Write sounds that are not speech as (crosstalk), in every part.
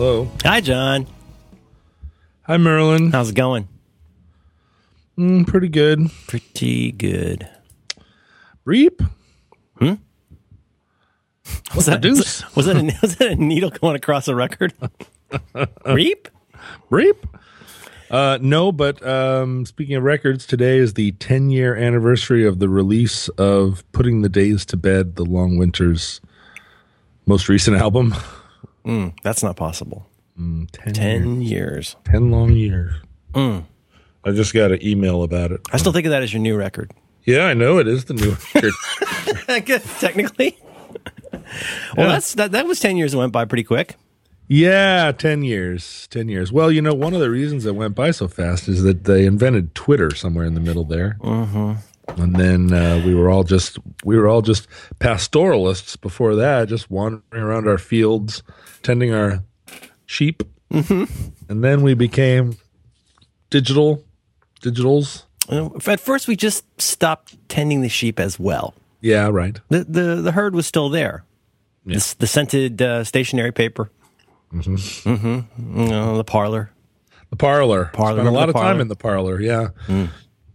Hello. Hi, John. Hi, Merlin. How's it going? Mm, pretty good. Pretty good. Reap? (laughs) Was that, deuce? (laughs) was, that a, was that a needle going across a record? (laughs) Reap? Reap? Uh, no, but um, speaking of records, today is the 10 year anniversary of the release of Putting the Days to Bed, the Long Winter's most recent album. Mm, that's not possible. 10, 10 years. years. 10 long years. I just got an email about it. I still think of that as your new record. Yeah, I know it is the new (laughs) record. Technically. Well, Yeah. that's that, that was 10 years that went by pretty quick. Yeah, 10 years. 10 years. Well, you know, one of the reasons it went by so fast is that they invented Twitter somewhere in the middle there. Mm-hmm. And then uh, we were all just we were all just pastoralists before that, just wandering around our fields, tending our sheep. Mm-hmm. And then we became digital digitals. At first, we just stopped tending the sheep as well. Yeah, right. The the, the herd was still there. The The, scented uh, stationery paper. Mm-hmm. Know, the parlor. The parlor. Parlor, Spent a lot of time parlor? Mm. in the parlor. Yeah.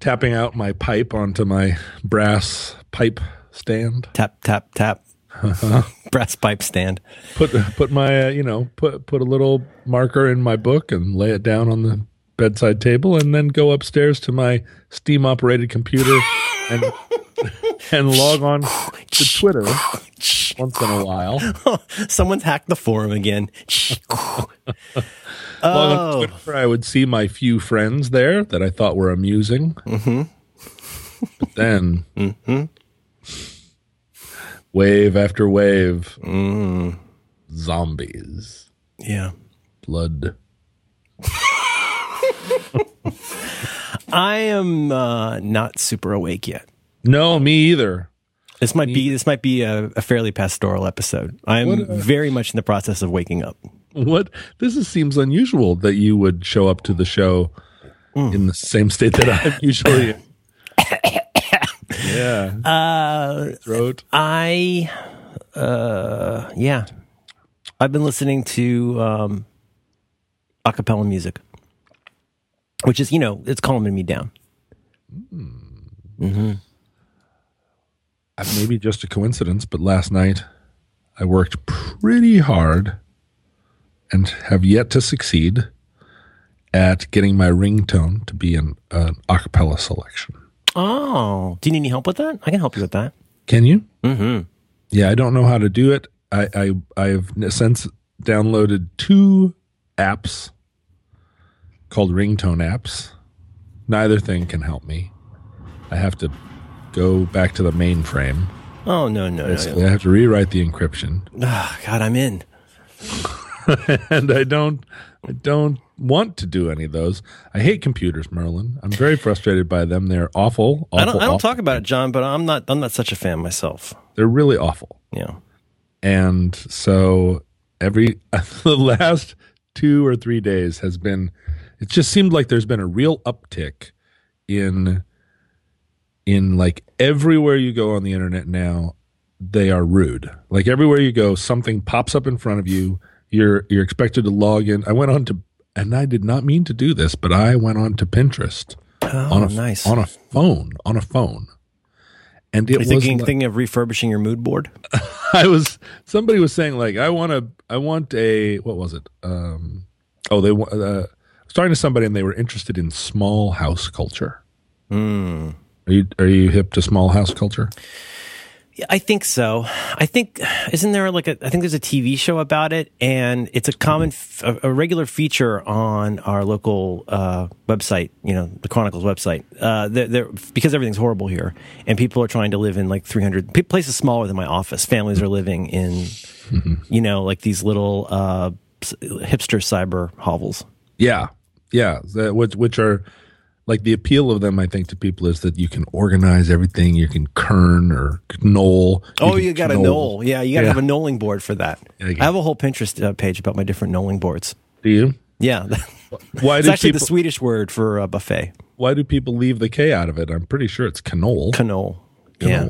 Tapping out my pipe onto my brass pipe stand. Tap, tap, tap. Uh-huh. (laughs) Brass pipe stand. put put my uh, you know put put a little marker in my book and lay it down on the bedside table and then go upstairs to my steam operated computer and (laughs) and log on to Twitter (laughs) once in a while. Someone's hacked the forum again. (laughs) Log on Oh. to Twitter, I would see my few friends there that I thought were amusing. Mm-hmm. But then, wave after wave, zombies, yeah. blood. (laughs) I am uh, not super awake yet. No, me either. This might be this might be a, a fairly pastoral episode. I'm What, uh, very much in the process of waking up. What this is, seems unusual that you would show up to the show in the same state that I'm (coughs) usually in. (coughs) yeah. Uh, Throat. I, uh, yeah, I've been listening to um, acapella music, which is you know it's calming me down. Uh, Maybe just a coincidence, but last night I worked pretty hard and have yet to succeed at getting my ringtone to be an, an acapella selection. Oh, do you need any help with that? I can help you with that. Can you? Mm-hmm. Yeah, I don't know how to do it. I, I I've since downloaded two apps called ringtone apps. Neither thing can help me. I have to go back to the mainframe. Oh no no no! Basically, no. I have to rewrite the encryption, Ah, God, I'm in. (laughs) and I don't. I don't want to do any of those. I hate computers, Merlin. I'm very frustrated by them. They're awful. awful I don't I don't awful. talk about it, John, but I'm not I'm not such a fan myself. They're really awful. Yeah. and so every (laughs) the last two or three days has been it just seemed like there's been a real uptick in in like everywhere you go on the internet now they are rude like everywhere you go something pops up in front of you you're you're expected to log in i went on to and i did not mean to do this but i went on to pinterest Oh, on a nice. on a phone on a phone and it was thinking like- thinking of refurbishing your mood board? (laughs) I was somebody was saying like I want a I want a what was it um oh they uh, I was talking to somebody and they were interested in small house culture. Hmm. Are you are you hip to small house culture? Yeah, I think so. I think isn't there like a I think there's a TV show about it, and it's a common f- a, a regular feature on our local uh, website. You know, the Chronicles website. Uh, they're, they're, because everything's horrible here, and people are trying to live in like 300 p- places smaller than my office. Families are living in, you know, like these little uh, hipster cyber hovels. Yeah, yeah, which which are like the appeal of them. I think to people is that you can organize everything. You can kern or knoll. Oh, can you got a knoll. Yeah, you got to Yeah. have a knolling board for that. Yeah, you- I have a whole Pinterest uh, page about my different knolling boards. Do you? Yeah, (laughs) Why it's actually people the Swedish word for a buffet. Why do people leave the K out of it? I'm pretty sure it's cannoli. Canole. Yeah.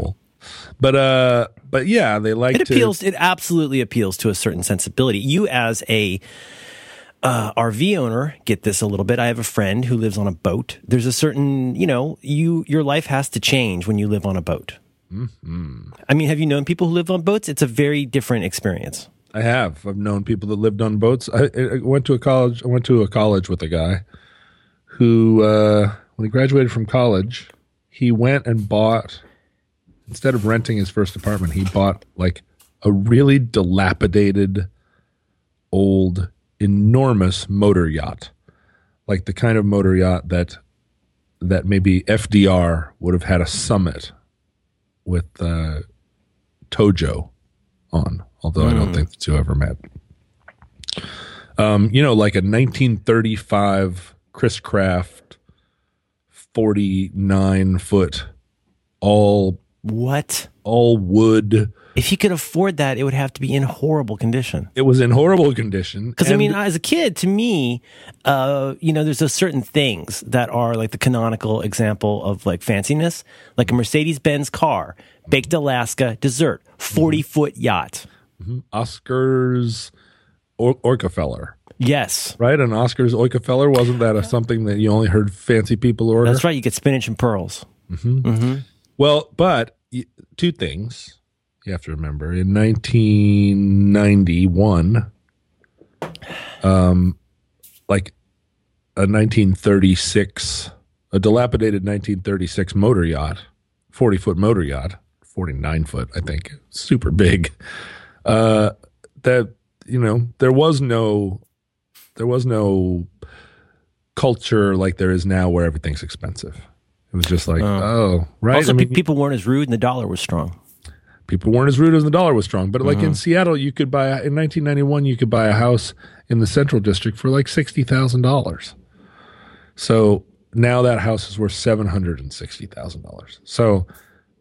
But uh, but yeah, they like It to. appeals. It absolutely appeals to a certain sensibility. You, as a uh, RV owner get this a little bit. I have a friend who lives on a boat. There's a certain, you know, you your life has to change when you live on a boat. Mm-hmm. I mean, have you known people who live on boats? It's a very different experience. I have. I've known people that lived on boats. I, I went to a college. I went to a college with a guy who, uh, when he graduated from college, he went and bought instead of renting his first apartment, he bought like a really dilapidated, old, enormous motor yacht, like the kind of motor yacht that that maybe FDR would have had a summit with uh, Tojo on although mm. I don't hmm. think the two ever met. Um, you know, like a 1935 Chris Craft 49 foot, all what? All wood. If you could afford that, it would have to be in horrible condition. It was in horrible condition. Because I mean, as a kid, to me, uh, you know, there's those certain things that are like the canonical example of like fanciness, like a Mercedes Benz car, baked Alaska, dessert, 40 foot yacht. Mm-hmm. Oscars or- Orkefeller. Yes. Right? An Oscars Orkefeller. Wasn't that a, something that you only heard fancy people order? That's right. You get spinach and pearls. Mm-hmm. Mm-hmm. Well, but two things you have to remember. In 1991, um, like a 1936, a dilapidated 1936 motor yacht, 40 foot motor yacht, 49 foot, I think, super big uh, that you know there was no there was no culture like there is now where everything's expensive. It was just like, uh, oh, right. Also, I mean, people weren't as rude, and the dollar was strong. People weren't as rude as the dollar was strong. But like in mm-hmm. Seattle, you could buy in 1991, you could buy a house in the Central District for like sixty thousand dollars. So now that house is worth seven hundred and sixty thousand dollars. So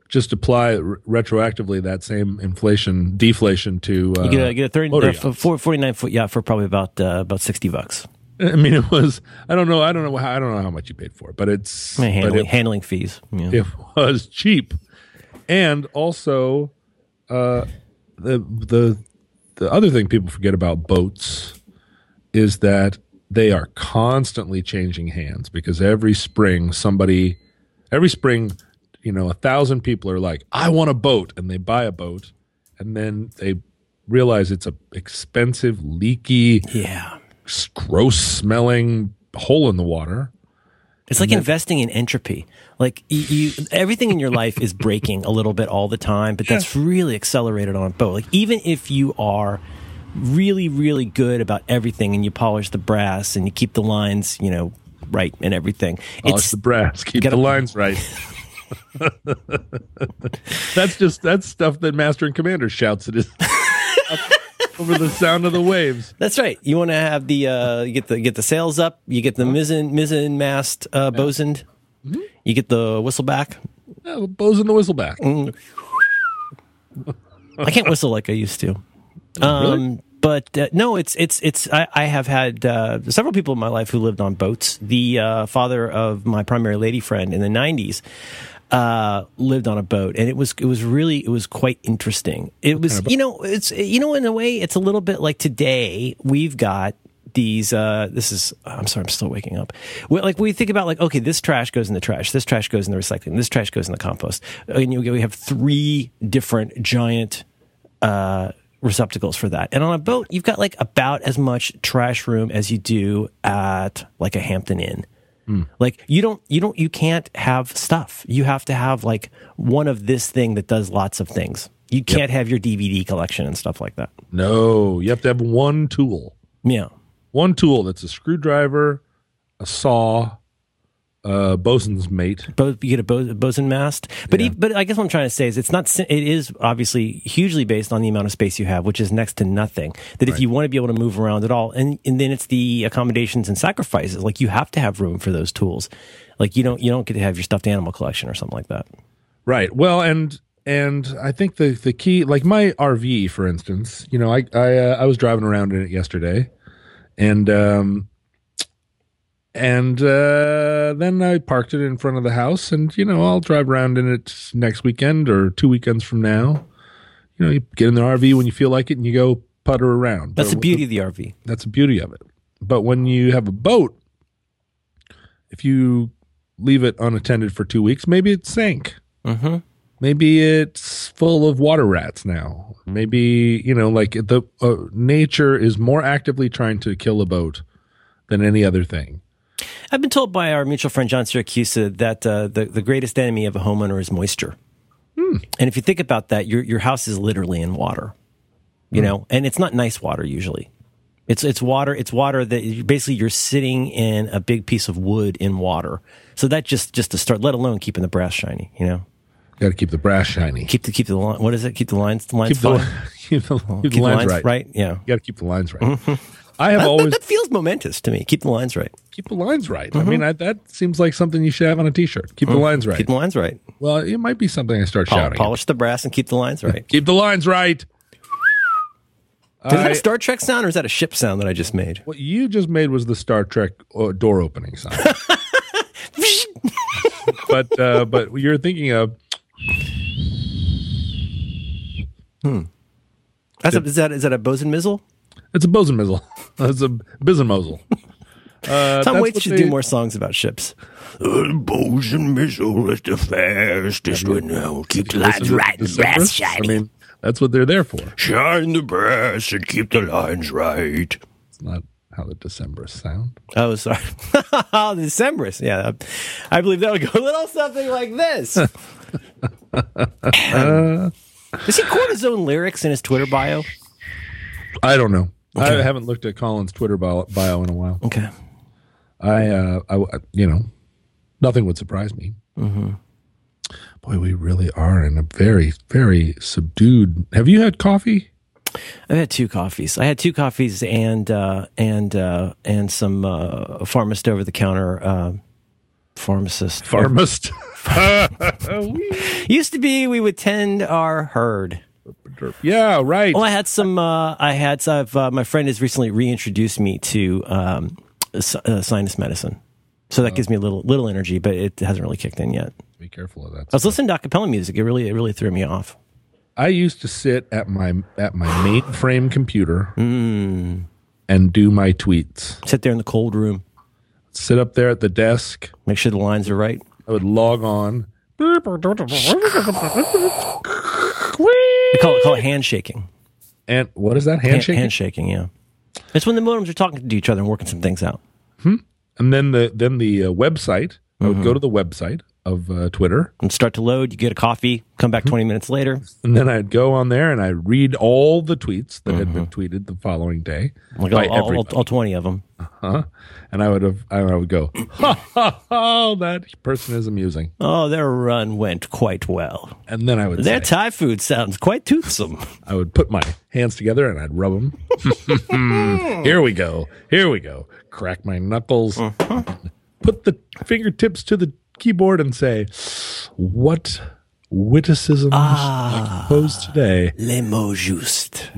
just apply retroactively that same inflation deflation to uh, you get a, get a 30, uh, 49 foot yacht for probably about uh, about 60 bucks I mean, it was. I don't know. I don't know how. I don't know how much you paid for it, but it's I mean, handling, it, handling fees. Yeah. It was cheap, and also, uh, the the the other thing people forget about boats is that they are constantly changing hands because every spring somebody, every spring you know, a thousand people are like, I want a boat, and they buy a boat, and then they realize it's a expensive, leaky, yeah, gross smelling hole in the water. It's like investing in entropy. Like you, you, everything in your (laughs) life is breaking a little bit all the time, but that's really accelerated on a boat. Like even if you are really, really good about everything and you polish the brass and you keep the lines, you know, right and everything. Polish it's the brass, keep gotta, the lines right. (laughs) that's just that's stuff that Master and Commander shouts at his (laughs) over the sound of the waves. (laughs) That's right. You want to have the uh, you get the get the sails up. You get the mizzen mizzen mast uh, bosuned. Mm-hmm. You get the whistle back. Yeah, bosun the whistle back. Mm. I can't whistle like I used to. Um, really? But uh, no, it's it's it's. I, I have had uh, several people in my life who lived on boats. The uh, father of my primary lady friend in the '90s uh, lived on a boat, and it was it was really it was quite interesting. It was you know it's you know in a way it's a little bit like today we've got these uh this is i'm sorry i'm still waking up. We, like we think about like okay this trash goes in the trash this trash goes in the recycling this trash goes in the compost. And you, we have three different giant uh receptacles for that. And on a boat you've got like about as much trash room as you do at like a hampton inn Mm. Like you don't you don't you can't have stuff. You have to have like one of this thing that does lots of things. You can't yep. have your DVD collection and stuff like that. No, you have to have one tool. Yeah. One tool that's a screwdriver, a saw, uh, bosun's mate. Bo- you get a bo- bosun mast, but yeah. but I guess what I'm trying to say is it's not. It is obviously hugely based on the amount of space you have, which is next to nothing. That right. if you want to be able to move around at all, and and then it's the accommodations and sacrifices. Like you have to have room for those tools. Like you don't you don't get to have your stuffed animal collection or something like that. Right. Well, and and I think the the key, like my RV, for instance, you know, I I uh, I was driving around in it yesterday, and um and uh, then I parked it in front of the house, and you know I'll drive around in it next weekend or two weekends from now. You know, you get in the RV when you feel like it, and you go putter around. That's but the beauty of the RV. That's the beauty of it. But when you have a boat, if you leave it unattended for two weeks, maybe it sank. Mm-hmm. Maybe it's full of water rats now. Maybe you know, like the uh, nature is more actively trying to kill a boat than any other thing. I've been told by our mutual friend John Siracusa that uh, the the greatest enemy of a homeowner is moisture. Hmm. And if you think about that, your your house is literally in water, you hmm. know, and it's not nice water usually. It's it's water. It's water that basically you're sitting in a big piece of wood in water. So that just just to start, let alone keeping the brass shiny. You know, Got to keep the brass shiny. keep the keep the line. What is it? Keep the lines the lines (laughs) Keep the, keep the, keep the Keep lines, right. Yeah. You got to keep the lines right. Mm-hmm. I have That, always that feels momentous to me. Keep the lines right. keep the lines right. I mean, I, that seems like something you should have on a T-shirt. Keep the lines right. Keep the lines right. well, it might be something I start Pol- shouting. polish the brass and keep the lines right. (laughs) Keep the lines right. Is that I- a Star Trek sound or is that a ship sound that I just made? what you just made was the Star Trek uh, door opening sound. (laughs) but uh, but you're thinking of That's a, is that is that a Bosun Mizzle? It's a bosun mizzle. (laughs) It's a bizenmozel. (laughs) Uh, Tom that's Waits should they- do more songs about ships. Bosun missile is the fastest one now. Keep the lines right and brass Decemberists. shiny. I mean, that's what they're there for. Shine the brass and keep the lines right. It's not how the Decemberists sound. Oh, sorry. (laughs) the Decemberists. Yeah. I believe that would go a little something like this. Does he quote his own lyrics in his Twitter bio? I don't know. I haven't looked at Colin's Twitter bio, bio in a while. Okay. I, uh, I, you know, nothing would surprise me. Mm-hmm. Boy, we really are in a very, very subdued. Have you had coffee? I've had two coffees. I had two coffees and uh, and uh, and some uh, pharmacist over the counter uh, pharmacist. Pharmacist. (laughs) (laughs) Used to be we would tend our herd. Yeah, right. Well, I had some. Uh, I had. I've, uh, my friend has recently reintroduced me to um, uh, sinus medicine, so that gives me a little little energy, but it hasn't really kicked in yet. Be careful of that. I was listening to acapella music. It really, it really threw me off. I used to sit at my at my (sighs) mainframe computer Mm. and do my tweets. Sit there in the cold room, Sit up there at the desk. make sure the lines are right. I would log on. (laughs) (laughs) They call it, call it handshaking. And what is that? Hand- handshaking, yeah. It's when the modems are talking to each other and working some things out. and then the then the uh, website. I would Mm-hmm. go to the website of uh, Twitter, And start to load. You get a coffee. Come back twenty minutes later. and then I'd go on there and I'd read all the tweets that had been tweeted the following day Like all, all, all, twenty of them. huh? And I would have I would go, ha ha ha! That person is amusing. Oh, their run went quite well. And then I would Their say, Thai food sounds quite toothsome. I would put my hands together and I'd rub them. (laughs) Here we go. Here we go. Crack my knuckles. Uh-huh. Put the fingertips to the keyboard and say, "What witticisms I ah, propose today?" Le mot juste.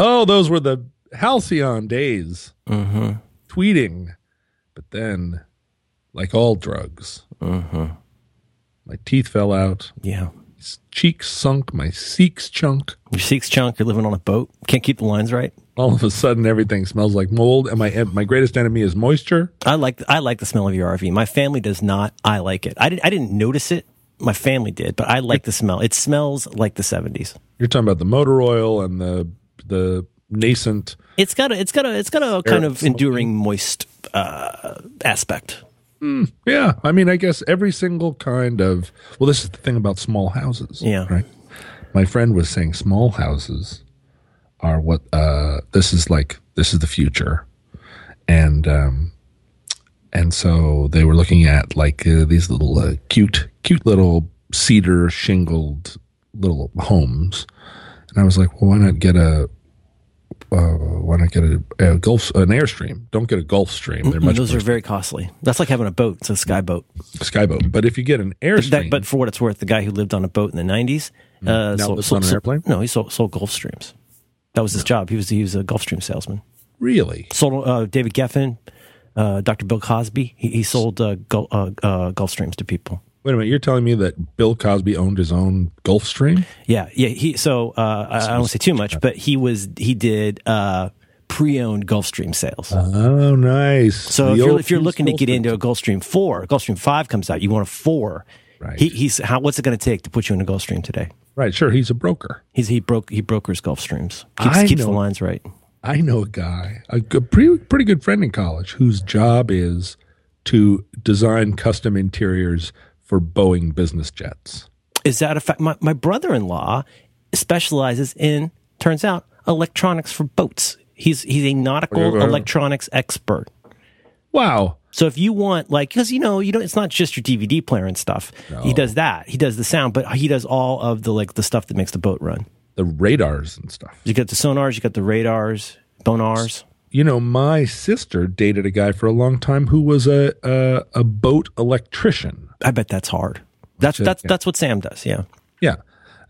Oh, those were the halcyon days. uh-huh. Tweeting, but then, like all drugs, uh-huh. my teeth fell out. Yeah. cheeks sunk, my seeks chunk. Your Sikh's chunk, you're living on a boat. Can't keep the lines right. All of a sudden, everything smells like mold, and my my greatest enemy is moisture. I like I like the smell of your RV. My family does not. I like it. I, did, I didn't notice it. My family did, but I like the smell. It smells like the 70s. You're talking about the motor oil and the the nascent. It's got a it's got a it's got a kind of enduring moist uh, aspect. Yeah, I mean, I guess every single kind of. Well, this is the thing about small houses. Yeah. right. My friend was saying small houses are what. uh This is like this is the future, and um, and so they were looking at like uh, these little uh, cute, cute little cedar shingled little homes, and I was like, well, why not get a uh, why not get a, a Gulf an Airstream? Don't get a Gulf Stream. They're much Those are very costly. That's like having a boat. It's a sky boat. skyboat. But if you get an Airstream, That, but for what it's worth, the guy who lived on a boat in the 90s uh, Now lives on an airplane? No, he sold, sold Gulf Streams. That was his job. He was he was a Gulfstream salesman. really, Sold uh, David Geffen, uh, Dr. Bill Cosby. He, he sold uh, Gul, uh, uh, Gulfstreams to people. Wait a minute, you're telling me that Bill Cosby owned his own Gulfstream? Yeah, yeah. He so uh, I, I don't want to say too much, but he was he did uh, pre-owned Gulfstream sales. Oh, nice. so if you're if you're looking to get into a Gulfstream four, Gulfstream five comes out, you want a four. Right. He, he's how what's it going to take to put you in a Gulfstream today? right, sure, he's a broker. He's he broke he brokers Gulfstreams. Keeps, I keeps the lines right. I know a guy, a good, pretty pretty good friend in college, whose job is to design custom interiors for Boeing business jets. Is that a fact? My, my brother in law specializes in, turns out, electronics for boats. He's he's a nautical electronics expert. Wow. So if you want, like, because you know, you don't, it's not just your DVD player and stuff. He does that. He does the sound, but he does all of the like the stuff that makes the boat run. The radars and stuff. You got the sonars, you got the radars, bonars. You know, my sister dated a guy for a long time who was a a, a boat electrician. I bet that's hard. That's that's yeah. that's what Sam does. Yeah. Yeah.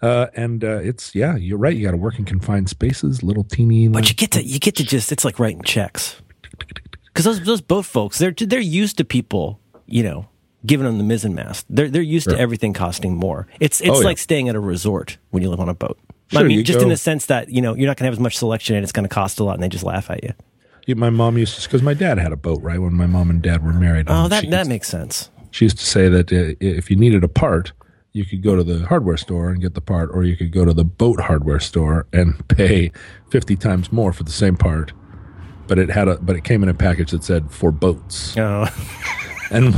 Uh, and uh, it's yeah, you're right. You got to work in confined spaces, little teeny. But you get to you get to just it's like writing checks because those those boat folks they're they're used to people you know giving them the mizzen mast. They're they're used to everything costing more. It's it's Oh, yeah. like staying at a resort when you live on a boat. I mean, just in the sense that you know you're not going to have as much selection and it's going to cost a lot, and they just laugh at you. Yeah, my mom used to because my dad had a boat right when my mom and dad were married. Oh, that that makes sense. She used to say that uh, if you needed a part, you could go to the hardware store and get the part, or you could go to the boat hardware store and (laughs) pay fifty times more for the same part. But it had a but it came in a package that said for boats. Oh, (laughs) And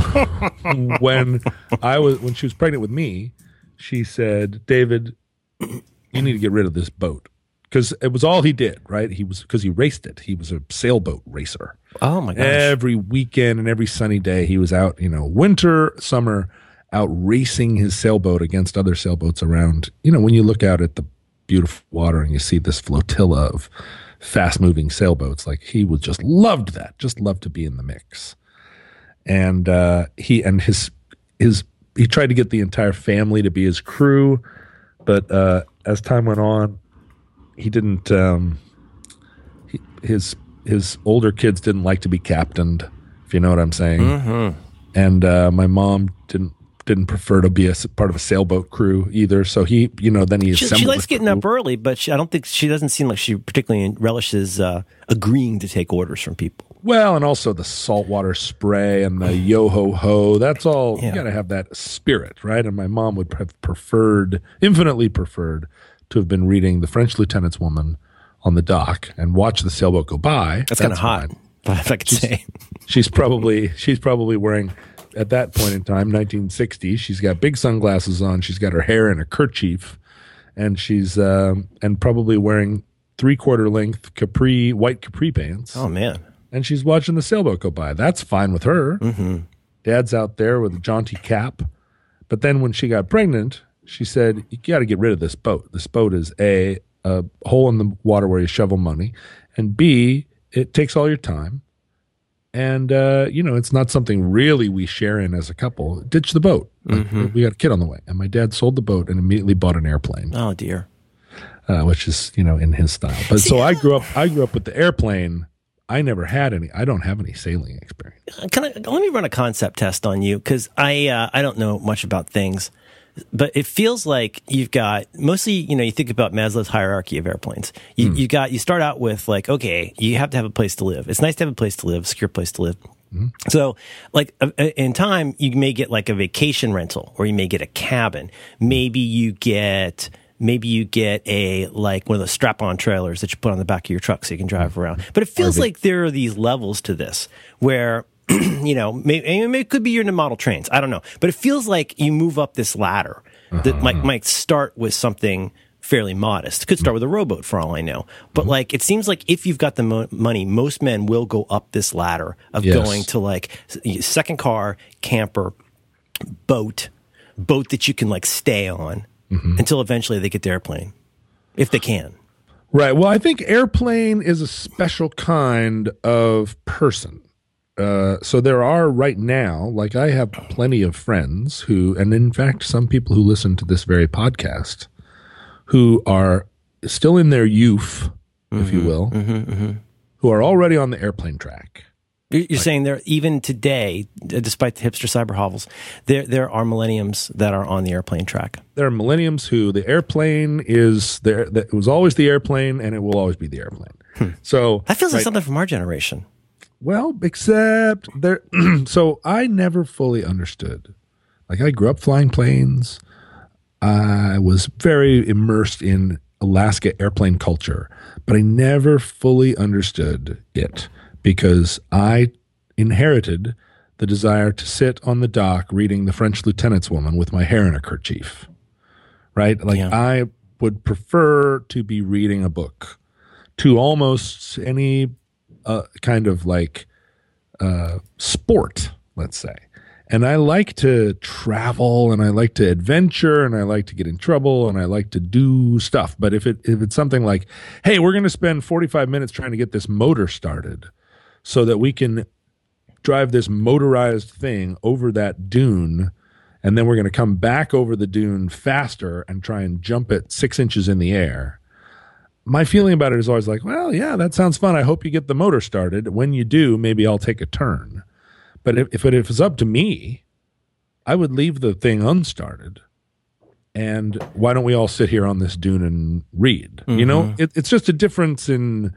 when I was when she was pregnant with me, she said, "David, you need to get rid of this boat." Because it was all he did, right? He was because he raced it. He was a sailboat racer. oh my gosh! Every weekend and every sunny day, he was out, you know, winter, summer, out racing his sailboat against other sailboats around. You know, when you look out at the beautiful water and you see this flotilla of fast moving sailboats, like he was just loved that, just loved to be in the mix. And uh, he and his his he tried to get the entire family to be his crew, but uh, as time went on, he didn't. Um, he, his his older kids didn't like to be captained, if you know what I'm saying. And uh, my mom didn't didn't prefer to be a part of a sailboat crew either. So he, you know, then he She, she likes getting up early, but she, I don't think she doesn't seem like she particularly relishes uh, agreeing to take orders from people. Well, and also the saltwater spray and the yo ho ho. That's all. Yeah. You got to have that spirit, right? And my mom would have preferred, infinitely preferred, to have been reading The French Lieutenant's Woman on the dock and watch the sailboat go by. That's, kind of hot, if I could say. She's probably she's probably wearing at that point in time, 1960. She's got big sunglasses on. She's got her hair in a kerchief, and she's um, and probably wearing three quarter length capri white capri pants. Oh man, and she's watching the sailboat go by. That's fine with her. Mm-hmm. Dad's out there with a jaunty cap. But then when she got pregnant, she said, You got to get rid of this boat. This boat is A, a hole in the water where you shovel money, and B, it takes all your time. And, uh, you know, it's not something really we share in as a couple. Ditch the boat. Like, We got a kid on the way. And my dad sold the boat and immediately bought an airplane oh dear. uh, which is you know in his style. But so I grew up. I grew up with the airplane. I never had any. I don't have any sailing experience. Can I, let me run a concept test on you because I uh, I don't know much about things, but it feels like you've got mostly you know you think about Maslow's hierarchy of airplanes. You you got you start out with like okay you have to have a place to live. It's nice to have a place to live, secure place to live. So, like uh, uh, in time, you may get like a vacation rental, or you may get a cabin. Maybe you get maybe you get a like one of those strap-on trailers that you put on the back of your truck so you can drive around. But it feels like there are these levels to this where (clears throat) you know maybe, maybe it could be your new model trains. I don't know, but it feels like you move up this ladder that might uh-huh. might start with something fairly modest. Could start with a rowboat for all I know. But mm-hmm. like it seems like if you've got the mo- money, most men will go up this ladder of Yes. going to like second car, camper, boat, boat that you can like stay on mm-hmm. until eventually they get the airplane. If they can. Right. Well, I think airplane is a special kind of person. Uh, so there are right now, like I have plenty of friends who, and in fact, some people who listen to this very podcast, who are still in their youth, if you mm-hmm. will, mm-hmm. Mm-hmm. who are already on the airplane track, You're you're saying there, even today, despite the hipster cyber hovels, there there are millenniums that are on the airplane track. There are millenniums who the airplane is there. It was always the airplane, and it will always be the airplane. Hmm. So That feels like something from our generation. Well, except there. (clears throat) so I never fully understood. Like I grew up flying planes. I was very immersed in Alaska airplane culture, but I never fully understood it because I inherited the desire to sit on the dock reading The French Lieutenant's Woman with my hair in a kerchief. Right? Like Yeah. I would prefer to be reading a book to almost any uh, kind of like uh, sport, let's say. And I like to travel and I like to adventure and I like to get in trouble and I like to do stuff. But if it if it's something like, hey, we're going to spend 45 minutes trying to get this motor started so that we can drive this motorized thing over that dune and then we're going to come back over the dune faster and try and jump it six inches in the air my feeling about it is always like, well, yeah, that sounds fun. I hope you get the motor started. When you do, maybe I'll take a turn. But if, if, it, if it's up to me, I would leave the thing unstarted. And why don't we all sit here on this dune and read? You know, it, it's just a difference in,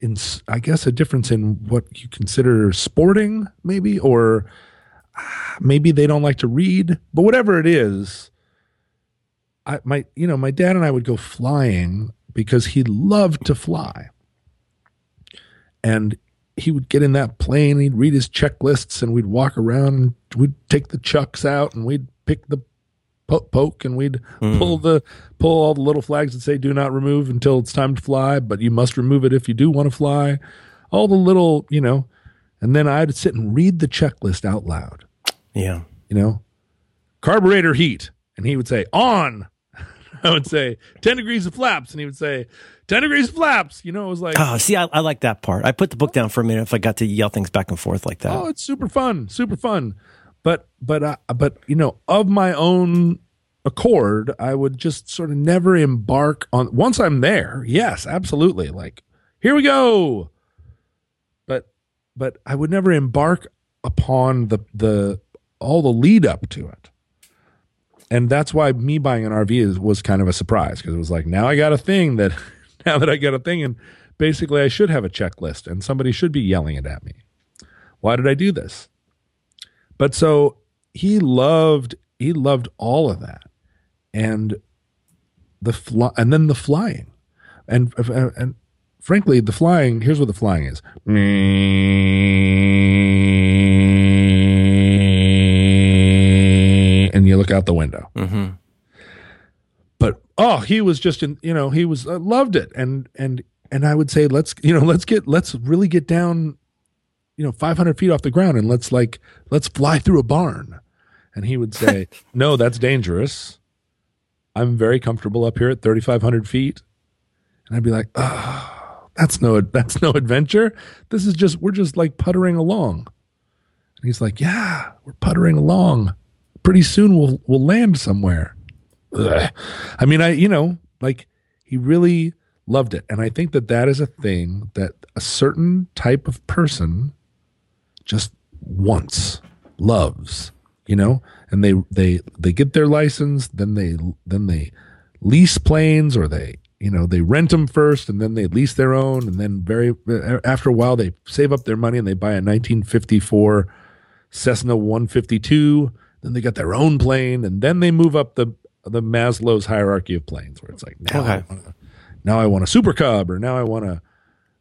in I guess, a difference in what you consider sporting, maybe, or ah, maybe they don't like to read. But whatever it is, I my you know my dad and I would go flying because he loved to fly, and he would get in that plane. He'd read his checklists, and we'd walk around. and We'd take the chucks out, and we'd pick the po- poke, and we'd hmm. pull the pull all the little flags that say "Do not remove" until it's time to fly. But you must remove it if you do want to fly. All the little you know, and then I'd sit and read the checklist out loud Yeah. you know, carburetor heat. And he would say, on. I would say, 10 degrees of flaps. And he would say, 10 degrees of flaps. You know, it was like, Oh, see, I, I like that part. I put the book down for a minute if I got to yell things back and forth like that. oh, it's super fun, super fun. But, but, uh, but, you know, of my own accord, I would just sort of never embark on, once I'm there, yes, absolutely. Like, here we go. But, but I would never embark upon the, the, all the lead up to it. And that's why me buying an RV is, was kind of a surprise because it was like now I got a thing that (laughs) now that I got a thing and basically I should have a checklist and somebody should be yelling it at me. Why did I do this? But so he loved he loved all of that and the fly and then the flying and and frankly the flying here's what the flying is out the window. Mm-hmm. but oh he was just in you know he was uh, loved it. And and and i would say let's you know let's get let's really get down you know 500 feet off the ground and let's like let's fly through a barn. And he would say (laughs) no that's dangerous. I'm very comfortable up here at 3500 feet. And i'd be like oh that's no that's no adventure. This is just we're just like puttering along. And he's like yeah we're puttering along pretty soon we'll we'll land somewhere Ugh. I mean, I you know, like he really loved it, and I think that that is a thing that a certain type of person just wants, loves, you know, and they they they get their license, then they then they lease planes, or they you know they rent them first, and then they lease their own, and then very after a while they save up their money and they buy a 1954 Cessna 152. Then they got their own plane, and then they move up the the Maslow's hierarchy of planes, where it's like now, I, want a, now I want a Super Cub, or now I want a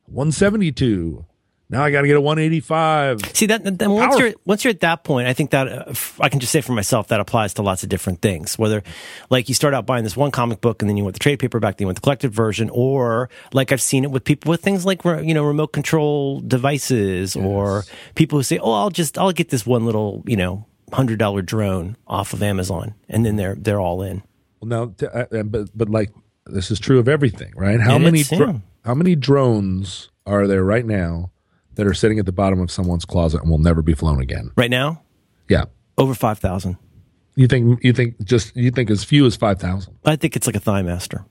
172. Now I got to get a 185. See that then once Powerful. you're once you're at that point, I think that uh, I can just say for myself that applies to lots of different things. Whether like you start out buying this one comic book and then you want the trade paperback, then you want the collected version, or like I've seen it with people with things like you know remote control devices, or people who say, "Oh, I'll just I'll get this one little you know hundred dollar drone off of Amazon," and then they're they're all in. Well, now, uh, uh, but but like this is true of everything, right? How It many yeah. how many drones are there right now that are sitting at the bottom of someone's closet and will never be flown again? Right now, Yeah, over five thousand. you think you think just you think as few as five thousand? I think it's like a thigh master.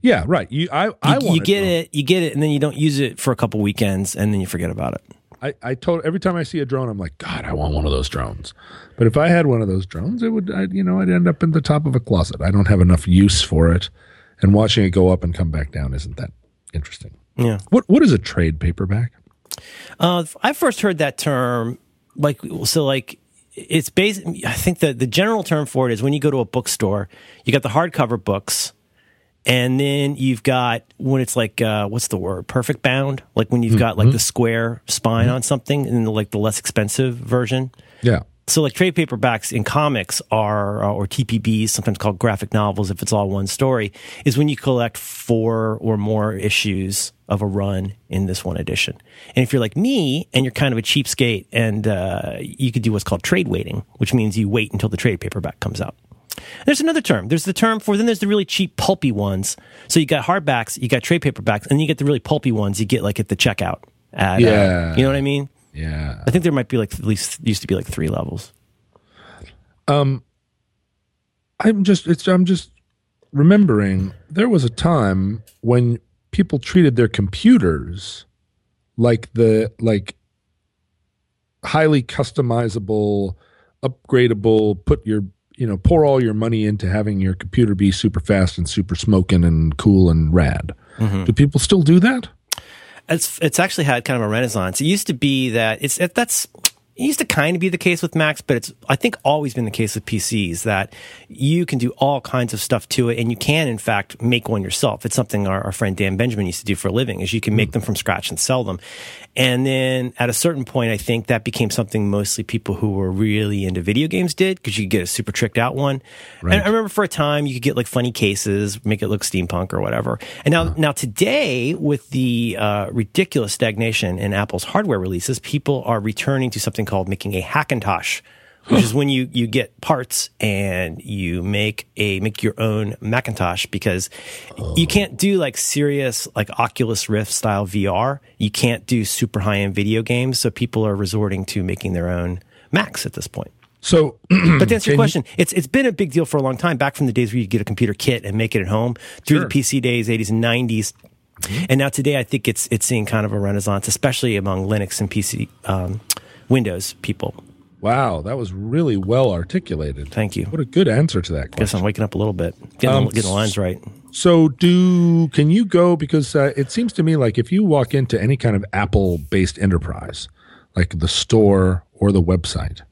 Yeah, right. You I I You, want you get it, you get it, and then you don't use it for a couple weekends, and then you forget about it. I, I told every time I see a drone, I'm like, God, I want one of those drones. But if I had one of those drones, it would, I, you know, I'd end up in the top of a closet. I don't have enough use for it, and watching it go up and come back down isn't that interesting. Yeah. What What is a trade paperback? Uh, I first heard that term, like, so, like, it's based, I think the, the general term for it is when you go to a bookstore, you got the hardcover books, and then you've got when it's like, uh, what's the word? Perfect bound? Like when you've got like the square spine on something and like the less expensive version. Yeah. So, like trade paperbacks in comics are, uh, or TPBs, sometimes called graphic novels, if it's all one story, is when you collect four or more issues of a run in this one edition. And if you're like me and you're kind of a cheapskate, and uh, you could do what's called trade waiting, which means you wait until the trade paperback comes out. There's another term. There's the term for then there's the really cheap pulpy ones. So you got hardbacks, you got trade paperbacks, and then you get the really pulpy ones you get like at the checkout. At, uh, Yeah. you know what I mean? Yeah. I think there might be like at least used to be like three levels. Um I'm just it's I'm just remembering there was a time when people treated their computers like the like highly customizable, upgradable, put your you know, pour all your money into having your computer be super fast and super smoking and cool and rad. Mm-hmm. Do people still do that? It's it's actually had kind of a renaissance. It used to be that it's it, that's it used to kind of be the case with Macs, but it's I think always been the case with PCs that you can do all kinds of stuff to it, and you can in fact make one yourself. It's something our, our friend Dan Benjamin used to do for a living, is you can make them from scratch and sell them. And then at a certain point, I think that became something mostly people who were really into video games did because you could get a super tricked out one. And I remember for a time you could get like funny cases, make it look steampunk or whatever. And now, now today with the uh, ridiculous stagnation in Apple's hardware releases, people are returning to something called making a Hackintosh. Which is when you, you get parts and you make a make your own Macintosh because you can't do like serious like Oculus Rift style VR. You can't do super high end video games, so people are resorting to making their own Macs at this point. So (clears throat) But to answer your question, it's it's been a big deal for a long time. Back from the days where you get a computer kit and make it at home, through Sure. the PC days, eighties and 90s and now today, I think it's it's seeing kind of a renaissance, especially among Linux and PC um, Windows people. wow, that was really well articulated. Thank you. What a good answer to that Guess. I'm waking up a little bit, getting, Um, the, getting the lines right. So, do can you go because uh, it seems to me like if you walk into any kind of Apple-based enterprise, like the store or the website,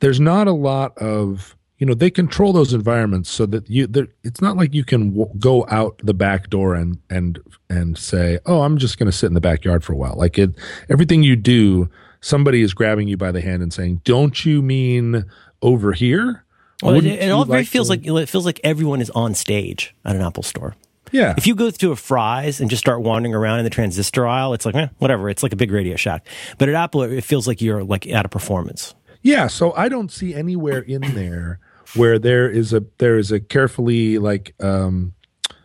there's not a lot of you know they control those environments so that you there, it's not like you can w- go out the back door and and and say oh i'm just going to sit in the backyard for a while like it everything you do somebody is grabbing you by the hand and saying don't you mean over here Well, it, it all very like feels to- like it feels like everyone is on stage at an Apple store. yeah If you go to a Fry's and just start wandering around in the transistor aisle, it's like eh, whatever. It's like a big Radio Shack. But at Apple, it feels like you're like at a performance. Yeah, so I don't see anywhere in there where there is a there is a carefully like um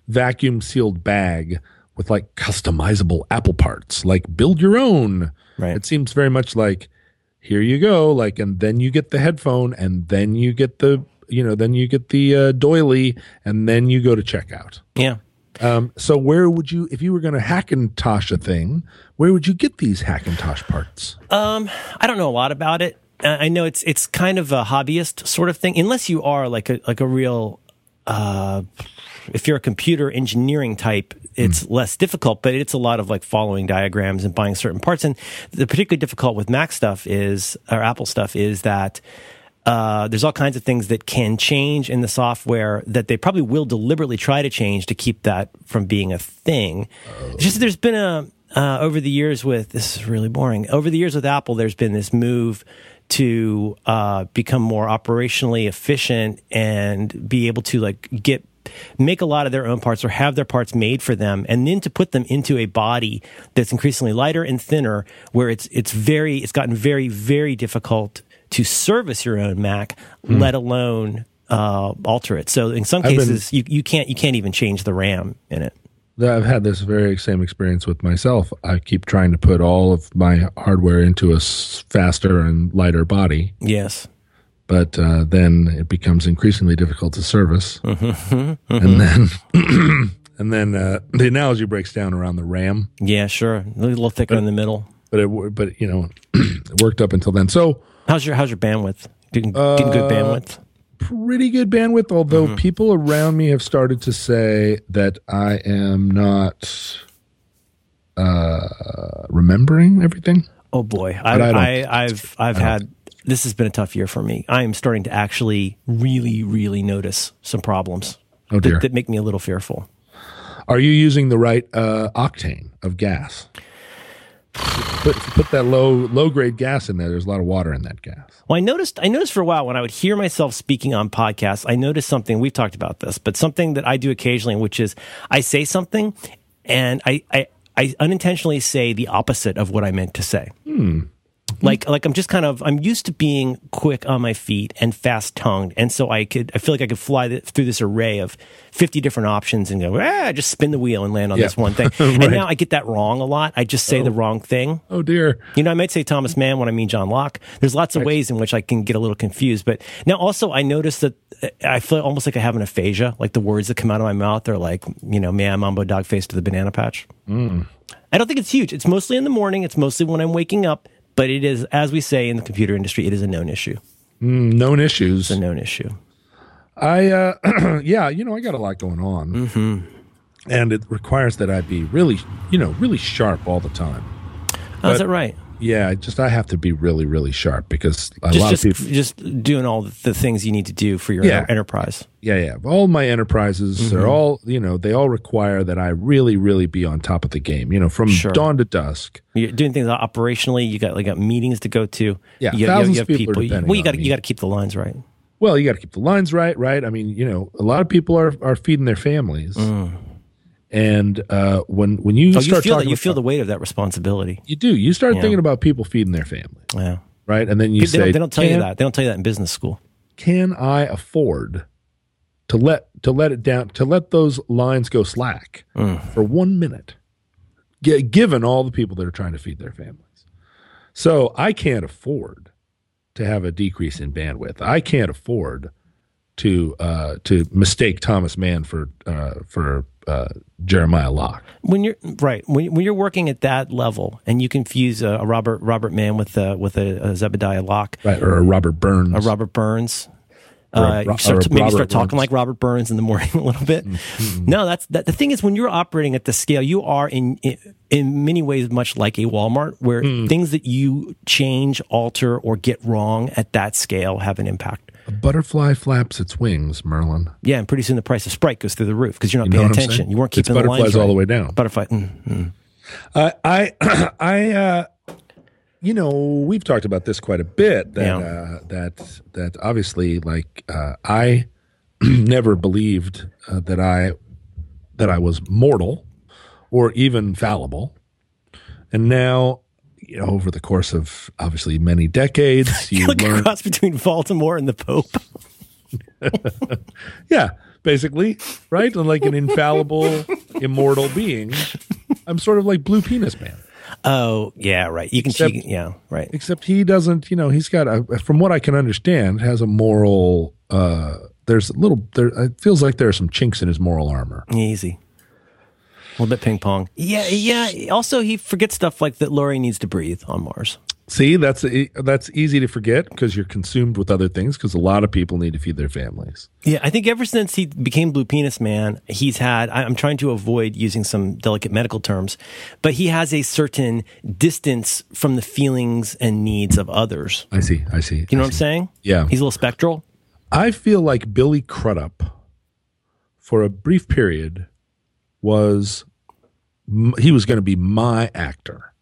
vacuum sealed bag with like customizable Apple parts, like build your own. Right. It seems very much like here you go, like and then you get the headphone and then you get the you know, then you get the uh, doily and then you go to checkout. Yeah. Um, so where would you, if you were going to Hackintosh a thing, where would you get these Hackintosh parts? Um, I don't know a lot about it. I know it's it's kind of a hobbyist sort of thing, unless you are like a like a real. Uh, if you're a computer engineering type, it's less difficult, but it's a lot of like following diagrams and buying certain parts. And the particularly difficult with Mac stuff is, or Apple stuff is that uh, there's all kinds of things that can change in the software that they probably will deliberately try to change to keep that from being a thing. It's just there's been a uh, over the years with this is really boring. Over the years with Apple, there's been this move to uh, become more operationally efficient and be able to like get make a lot of their own parts or have their parts made for them and then to put them into a body that's increasingly lighter and thinner where it's it's very it's gotten very very difficult to service your own mac let alone uh, alter it. So in some I've been- cases you, you can't you can't even change the ram in it I've had this very same experience with myself. I keep trying to put all of my hardware into a faster and lighter body, yes but uh, then it becomes increasingly difficult to service. Mm-hmm. And then, (clears throat) and then uh, the analogy breaks down around the RAM. yeah sure a little thicker in the middle but it but you know (clears throat) it worked up until then. So How's your how's your bandwidth? Getting, getting good Uh, bandwidth. Pretty good bandwidth. Although people around me have started to say that I am not uh, remembering everything. Oh boy, I don't- I, I, I've I've had this has been a tough year for me. I am starting to actually really really notice some problems Oh that, that make me a little fearful. Are you using the right uh, octane of gas? Put put that low low grade gas in there. There's a lot of water in that gas. Well, I noticed I noticed for a while when I would hear myself speaking on podcasts, I noticed something. We've talked about this, but something that I do occasionally, which is I say something and I I, I unintentionally say the opposite of what I meant to say. Hmm. Like like I'm just kind of I'm used to being quick on my feet and fast tongued, and so I could I feel like I could fly th- through this array of fifty different options and go ah just spin the wheel and land on Yeah. this one thing. (laughs) And now I get that wrong a lot. I just say the wrong thing. Oh dear. You know, I might say Thomas Mann when I mean John Locke. There's lots of ways in which I can get a little confused. But now also I notice that uh, I feel almost like I have an aphasia. Like the words that come out of my mouth are like, you know, man, mambo, dog face to the banana patch. I don't think it's huge. It's mostly in the morning. It's mostly when I'm waking up. But it is, as we say in the computer industry, it is a known issue. Known issues. A known issue. I uh (clears throat) yeah, you know, I got a lot going on. Mm-hmm. And it requires that I be really, you know, really sharp all the time. Oh, is that right? Yeah, just I have to be really, really sharp because a Just, lot just, of people. just doing all the things you need to do for your Yeah. enterprise. Yeah, yeah. All my enterprises Mm-hmm. are all, you know, they all require that I really, really be on top of the game. You know, from Sure. dawn to dusk. You're doing things operationally. You got like got meetings to go to. Yeah, you, thousands of people are You- well, you got you got to keep the lines right. Well, you got to keep the lines right, right? I mean, you know, a lot of people are are feeding their families, and uh, when when you. Oh, you start feel that you feel the weight of that responsibility. you do you start Yeah. thinking about people feeding their family, Yeah, right? And then you they, say, don't, they don't tell you that. They don't tell you that in business school. Can I afford to let to let it down to let those lines go slack Mm. for one minute, G- given all the people that are trying to feed their families? So I can't afford to have a decrease in bandwidth. I can't afford to uh, to mistake Thomas Mann for uh, for uh, Jeremiah Locke. When you're right, when, when you're working at that level, and you confuse a, a Robert Robert Mann with a, with a, a Zebediah Locke, Right, or a Robert Burns. a Robert Burns. Or a Uh, you start to, maybe Robert start talking Burns. like Robert Burns in the morning (laughs) a little bit. No, that's that. The thing is, when you're operating at the scale, you are in in, in many ways much like a Walmart, where things that you change, alter, or get wrong at that scale have an impact. A butterfly flaps its wings, Merlin. Yeah, and pretty soon the price of Sprite goes through the roof because you're not You paying attention. You weren't keeping It's the butterflies all right. the way down. Butterfly. Mm, mm. Uh, I, (clears throat) I, uh, you know, we've talked about this quite a bit. That Yeah. uh, that that obviously, like, uh, I (clears throat) never believed uh, that I that I was mortal or even fallible, and now, you know, over the course of obviously many decades, (laughs) you like a learn, cross between Baltimore and the Pope. (laughs) yeah, basically, right, and like an infallible, (laughs) immortal being. I'm sort of like Blue Penis Man. Oh, yeah, right. You can, Except- you can- yeah, right. except he doesn't you know he's got a from what i can understand has a moral uh there's a little there it feels like there are some chinks in his moral armor Easy. A little bit ping pong. Yeah, yeah. Also, he forgets stuff like that Lori needs to breathe on Mars. see that's e- that's easy to forget because you're consumed with other things because a lot of people need to feed their families Yeah, I think ever since he became Blue Penis Man, he's had, I- I'm trying to avoid using some delicate medical terms, but he has a certain distance from the feelings and needs of others. i see i see You know what I'm saying? Yeah. He's a little spectral. i feel like billy crudup for a brief period was he was going to be my actor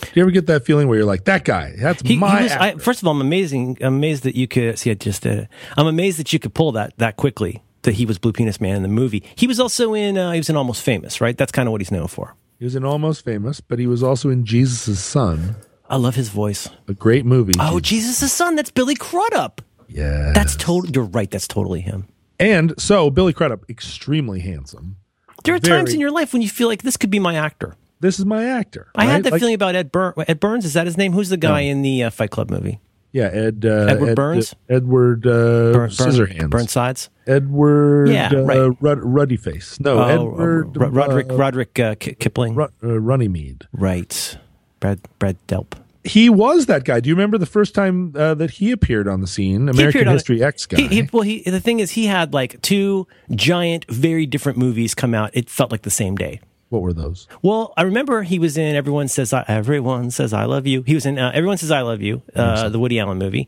do you ever get that feeling where you're like that guy that's He, he my was, I, first of all, I'm amazing. I'm amazed that you could see. I just did it. I'm amazed that you could pull that that quickly. That he was Blue Penis Man in the movie. He was also in. Uh, he was in Almost Famous, right? That's kind of what he's known for. he was in almost famous but he was also in jesus' son I love his voice. a great movie Oh, Jesus' son. That's Billy Crudup. yeah That's total. You're right. That's totally him. And so Billy Crudup, extremely handsome. There are Very- times in your life when you feel like this could be my actor. This is my actor. I had that Like- feeling about Ed Burns. Ed Burns is that his name? Who's the guy in the uh, Fight Club movie? Yeah, Ed. Uh, Edward Ed- Burns? Edward uh, Burn, Scissorhands. Burnsides. Edward. Yeah, uh, right. Rud- Ruddy Face. No, Oh, Edward. uh, Roderick uh, Roderick uh, Ki- Kipling. Ru- uh, Runnymede. right. Brad Brad Delp. He was that guy. Do you remember the first time uh, that he appeared on the scene? American History X guy. He, he, well, he, the thing is, he had like two giant, very different movies come out. It felt like the same day. what were those? Well, I remember he was in Everyone Says I, Everyone Says I Love You. He was in uh, Everyone Says I Love You, uh, the Woody Allen movie,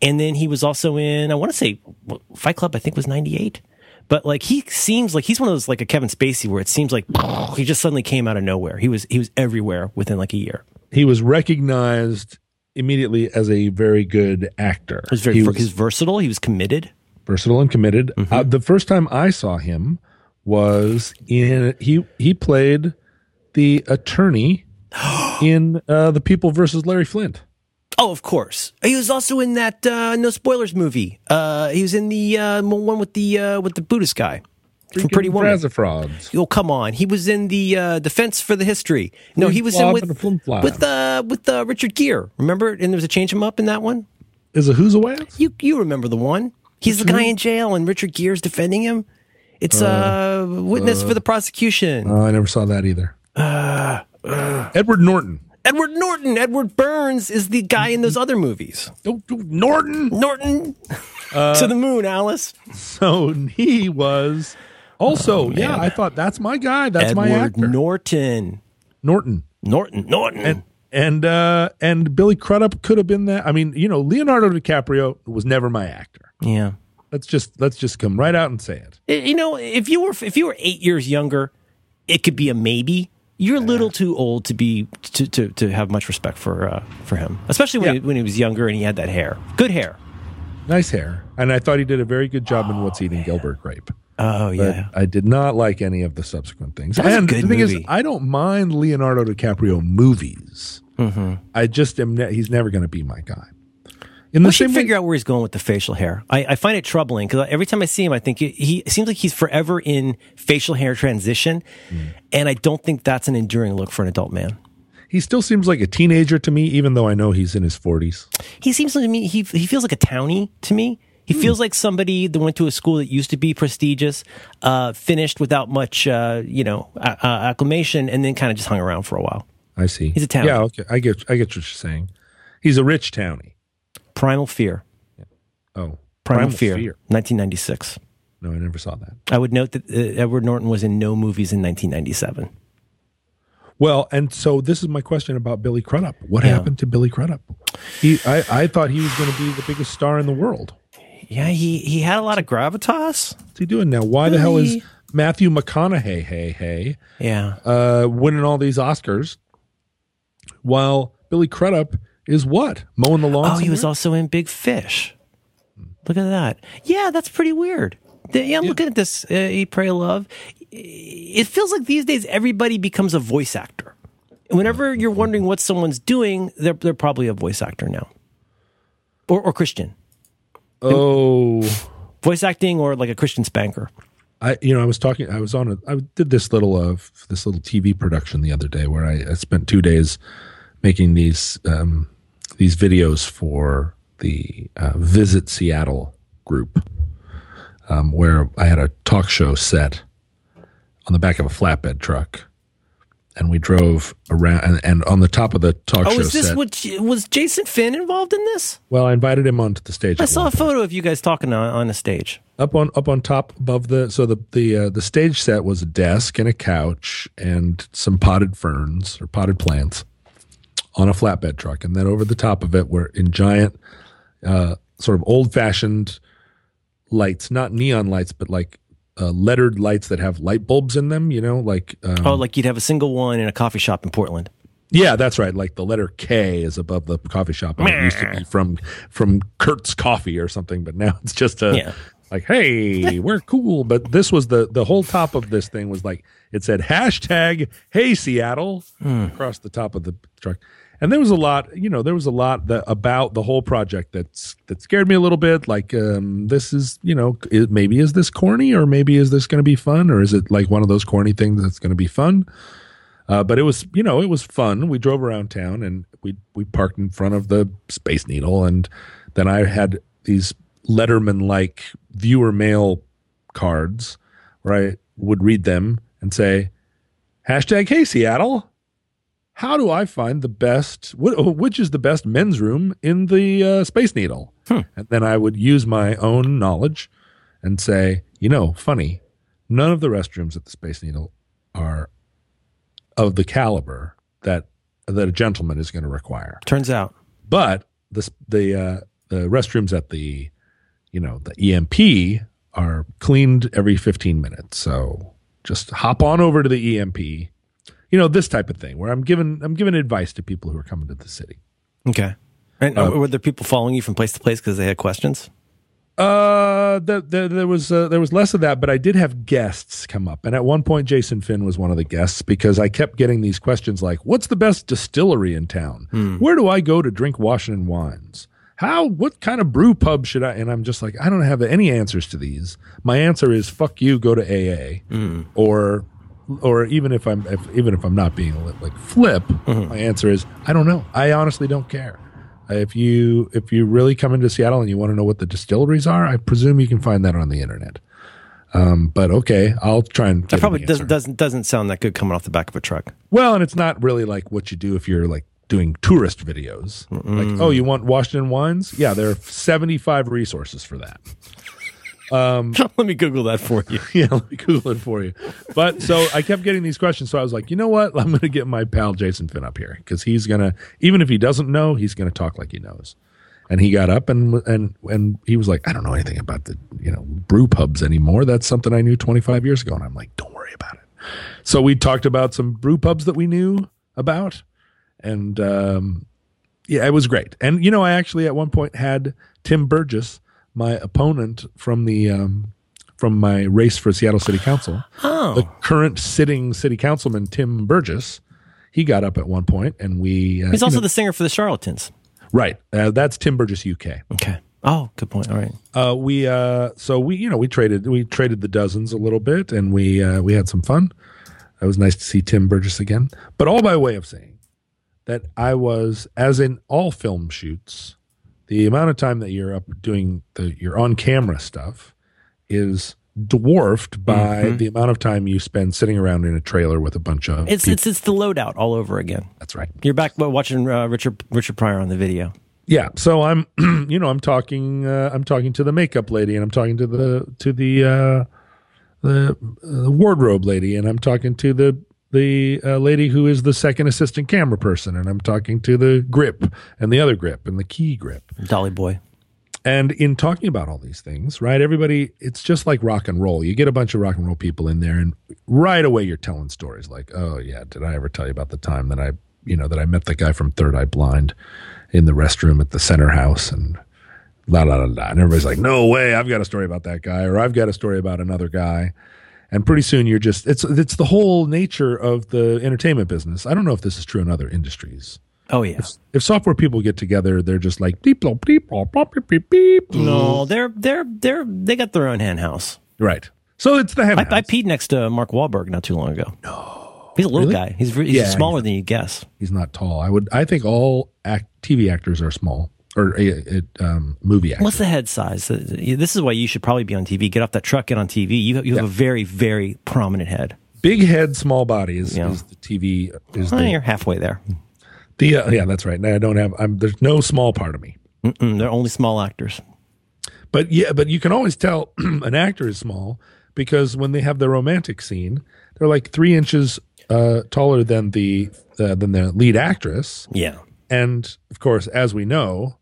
and then he was also in I want to say Fight Club. I think was ninety eight. But like he seems like he's one of those like a Kevin Spacey where it seems like (laughs) he just suddenly came out of nowhere. He was he was everywhere within like a year. He was recognized immediately as a very good actor. He was very He was versatile. He was committed. versatile and committed. Mm-hmm. Uh, the first time I saw him was in he he played the attorney (gasps) in uh, the People versus Larry Flynt. Oh, of course. He was also in that uh, no spoilers movie. Uh, he was in the uh, one with the uh, with the Buddhist guy from Pretty Woman. Frogs. Oh come on! He was in the uh, Defense for the History. No, he was in with and a flim flop. with uh, with uh, Richard Gere. Remember? And there was a change him up in that one. Is it who's away? You you remember the one? He's the guy in jail, and Richard Gere's defending him. It's uh, witness for the prosecution. I never saw that either. Uh, Edward Norton. Edward Norton. Edward Burns is the guy in those other movies. Oh, oh, Norton. Norton Uh, to the moon, Alice. So he was also. yeah. I thought that's my guy. That's my actor. Norton. Norton. Norton. Norton. and and uh and Billy Crudup could have been that. I mean, you know, Leonardo DiCaprio was never my actor. yeah. Let's just let's just come right out and say it. you know, if you were if you were eight years younger, it could be a maybe. You're a little too old to be to, to, to have much respect for uh, for him, especially when Yeah. he, when he was younger and he had that hair, good hair. Nice hair, and I thought he did a very good job in What's Eating Gilbert Grape. Oh But yeah, I did not like any of the subsequent things. That was a and good the thing is. I don't mind Leonardo DiCaprio movies. Mm-hmm. I just am. Ne- he's never going to be my guy. In the we should way, figure out where he's going with the facial hair. I, I find it troubling because every time I see him, I think he, he seems like he's forever in facial hair transition, Mm. and I don't think that's an enduring look for an adult man. he still seems like a teenager to me, even though I know he's in his forties. He seems to me he he feels like a townie to me. He Hmm. feels like somebody that went to a school that used to be prestigious, uh, finished without much, uh, you know, uh, acclamation, and then kind of just hung around for a while. I see. He's a townie. Yeah, okay. I get. I get what you're saying. He's a rich townie. Primal Fear, Oh, Primal, Fear, 1996. No, I never saw that. I would note that uh, Edward Norton was in no movies in 1997. Well, and so this is my question about Billy Crudup. What Yeah. happened to Billy Crudup? He, I, I thought he was going to be the biggest star in the world. Yeah, he he had a lot of gravitas. What's he doing now? Why the hell is Matthew McConaughey, hey, hey, Yeah, uh, winning all these Oscars while Billy Crudup is what? Mowing the lawn? Oh, he was also in Big Fish. Look at that. Yeah, that's pretty weird. The- Yeah, I'm looking at this. Uh, Eat, Pray, Love. It feels like these days everybody becomes a voice actor. Whenever you're wondering what someone's doing, they're they're probably a voice actor now, or or Christian Oh, voice acting, or like a Christian spanker. I you know I was talking I was on a I did this little uh this little TV production the other day where I, I spent two days making these um these videos for the uh, Visit Seattle group um, where I had a talk show set on the back of a flatbed truck and we drove around and, and on the top of the talk Oh, show is this set what was Jason Finn involved in this? well I invited him onto the stage I saw a photo of you guys talking on, on a stage. up on up on top above the so the the uh, the stage set was a desk and a couch and some potted ferns or potted plants on a flatbed truck and then over the top of it were in giant uh, sort of old fashioned lights not neon lights but like uh, lettered lights that have light bulbs in them you know like um, Oh, like you'd have a single one in a coffee shop in Portland. yeah that's right. Like the letter K is above the coffee shop and it used to be from from Kurt's coffee or something but now (laughs) it's just a Yeah. like hey we're cool. But this was the the whole top of this thing was like it said hashtag hey seattle across the top of the truck and there was a lot you know there was a lot that about the whole project that's that scared me a little bit. Like um this is you know it, maybe is this corny or maybe is this going to be fun or is it like one of those corny things that's going to be fun? Uh, but it was, you know, it was fun. We drove around town and we we parked in front of the Space Needle, and then I had these Letterman like viewer mail cards where I would read them and say, hashtag Hey Seattle, how do I find the best, which is the best men's room in the uh, Space Needle? And then I would use my own knowledge and say, you know, funny, none of the restrooms at the Space Needle are of the caliber that that a gentleman is going to require. Turns out. But the the uh, the restrooms at the you know the EMP are cleaned every 15 minutes. So just hop on over to the EMP. You know this type of thing where I'm giving I'm giving advice to people who are coming to the city. Okay. And uh, were there people following you from place to place because they had questions? Uh, the, the, there was uh, there was less of that, but I did have guests come up, and at one point, Jason Finn was one of the guests because I kept getting these questions like, "What's the best distillery in town? Where do I go to drink Washington wines? How? What kind of brew pub should I?" And I'm just like, I don't have any answers to these. My answer is, "Fuck you, go to AA," or or even if I'm if, even if I'm not being like flip, my answer is, I don't know. I honestly don't care. If you if you really come into Seattle and you want to know what the distilleries are, I presume you can find that on the internet. Um, but okay, I'll try and That probably doesn't doesn't doesn't sound that good coming off the back of a truck. Well, and it's not really like what you do if you're like doing tourist videos. Like, oh, you want Washington wines? Yeah, there are 75 resources for that. (laughs) Let me Google that for you. (laughs) yeah, let me Google it for you. But so I kept getting these questions. So I was like, you know what? I'm going to get my pal Jason Finn up here because he's going to, even if he doesn't know, he's going to talk like he knows. And he got up and and and he was like, I don't know anything about the you know brew pubs anymore. That's something I knew 25 years ago. And I'm like, don't worry about it. So we talked about some brew pubs that we knew about, and um, yeah, it was great. And you know, I actually at one point had Tim Burgess, my opponent from the um, from my race for Seattle City Council, the current sitting city councilman Tim Burgess. He got up at one point, and we uh, He's also know- the singer for the Charlatans. right. Uh, that's Tim Burgess UK. Okay. Oh, good point. All right. Uh, we uh, so we you know we traded we traded the dozens a little bit, and we uh, we had some fun. It was nice to see Tim Burgess again, but all by way of saying that I was, as in all film shoots, the amount of time that you're up doing the your on camera stuff is dwarfed by the amount of time you spend sitting around in a trailer with a bunch of It's people. it's it's the loadout all over again. That's right. You're back watching uh, Richard Richard Pryor on the video. Yeah, so I'm, (clears throat) you know, I'm talking, uh, I'm talking to the makeup lady, and I'm talking to the to the uh, the, uh, wardrobe lady, and I'm talking to the the uh, lady who is the second assistant camera person, and I'm talking to the grip and the other grip and the key grip. Dolly Boy. And in talking about all these things, right? Everybody, it's just like rock and roll. You get a bunch of rock and roll people in there, and right away you're telling stories like, "Oh yeah, did I ever tell you about the time that I, you know, that I met the guy from Third Eye Blind in the restroom at the center house?" And la la la la. And everybody's like, "No way, I've got a story about that guy, or I've got a story about another guy." And pretty soon you're just it's it's the whole nature of the entertainment business. I don't know if this is true in other industries. Oh yeah. If software people get together, they're just like beep blop beep blop, beep beep beep. No, they're they're they're they got their own hen house. Right. So it's the hen I, house. I peed next to Mark Wahlberg not too long ago. No, he's a little Really? guy. He's, he's Yeah, smaller than you guess. He's not tall. I would. I think all act, TV actors are small or a, uh, um, movie actors. What's the head size? Uh, This is why you should probably be on TV. Get off that truck. Get on TV. You you have a very very prominent head. Big head, small body is, Yeah. is the TV. Is Oh, the, you're halfway there. the uh, yeah, that's right. I don't have. I'm, there's no small part of me. Mm-mm, they're only small actors. But yeah, but you can always tell (clears throat) an actor is small because when they have the romantic scene, they're like three inches uh, taller than the uh, than the lead actress. Yeah. And of course, as we know,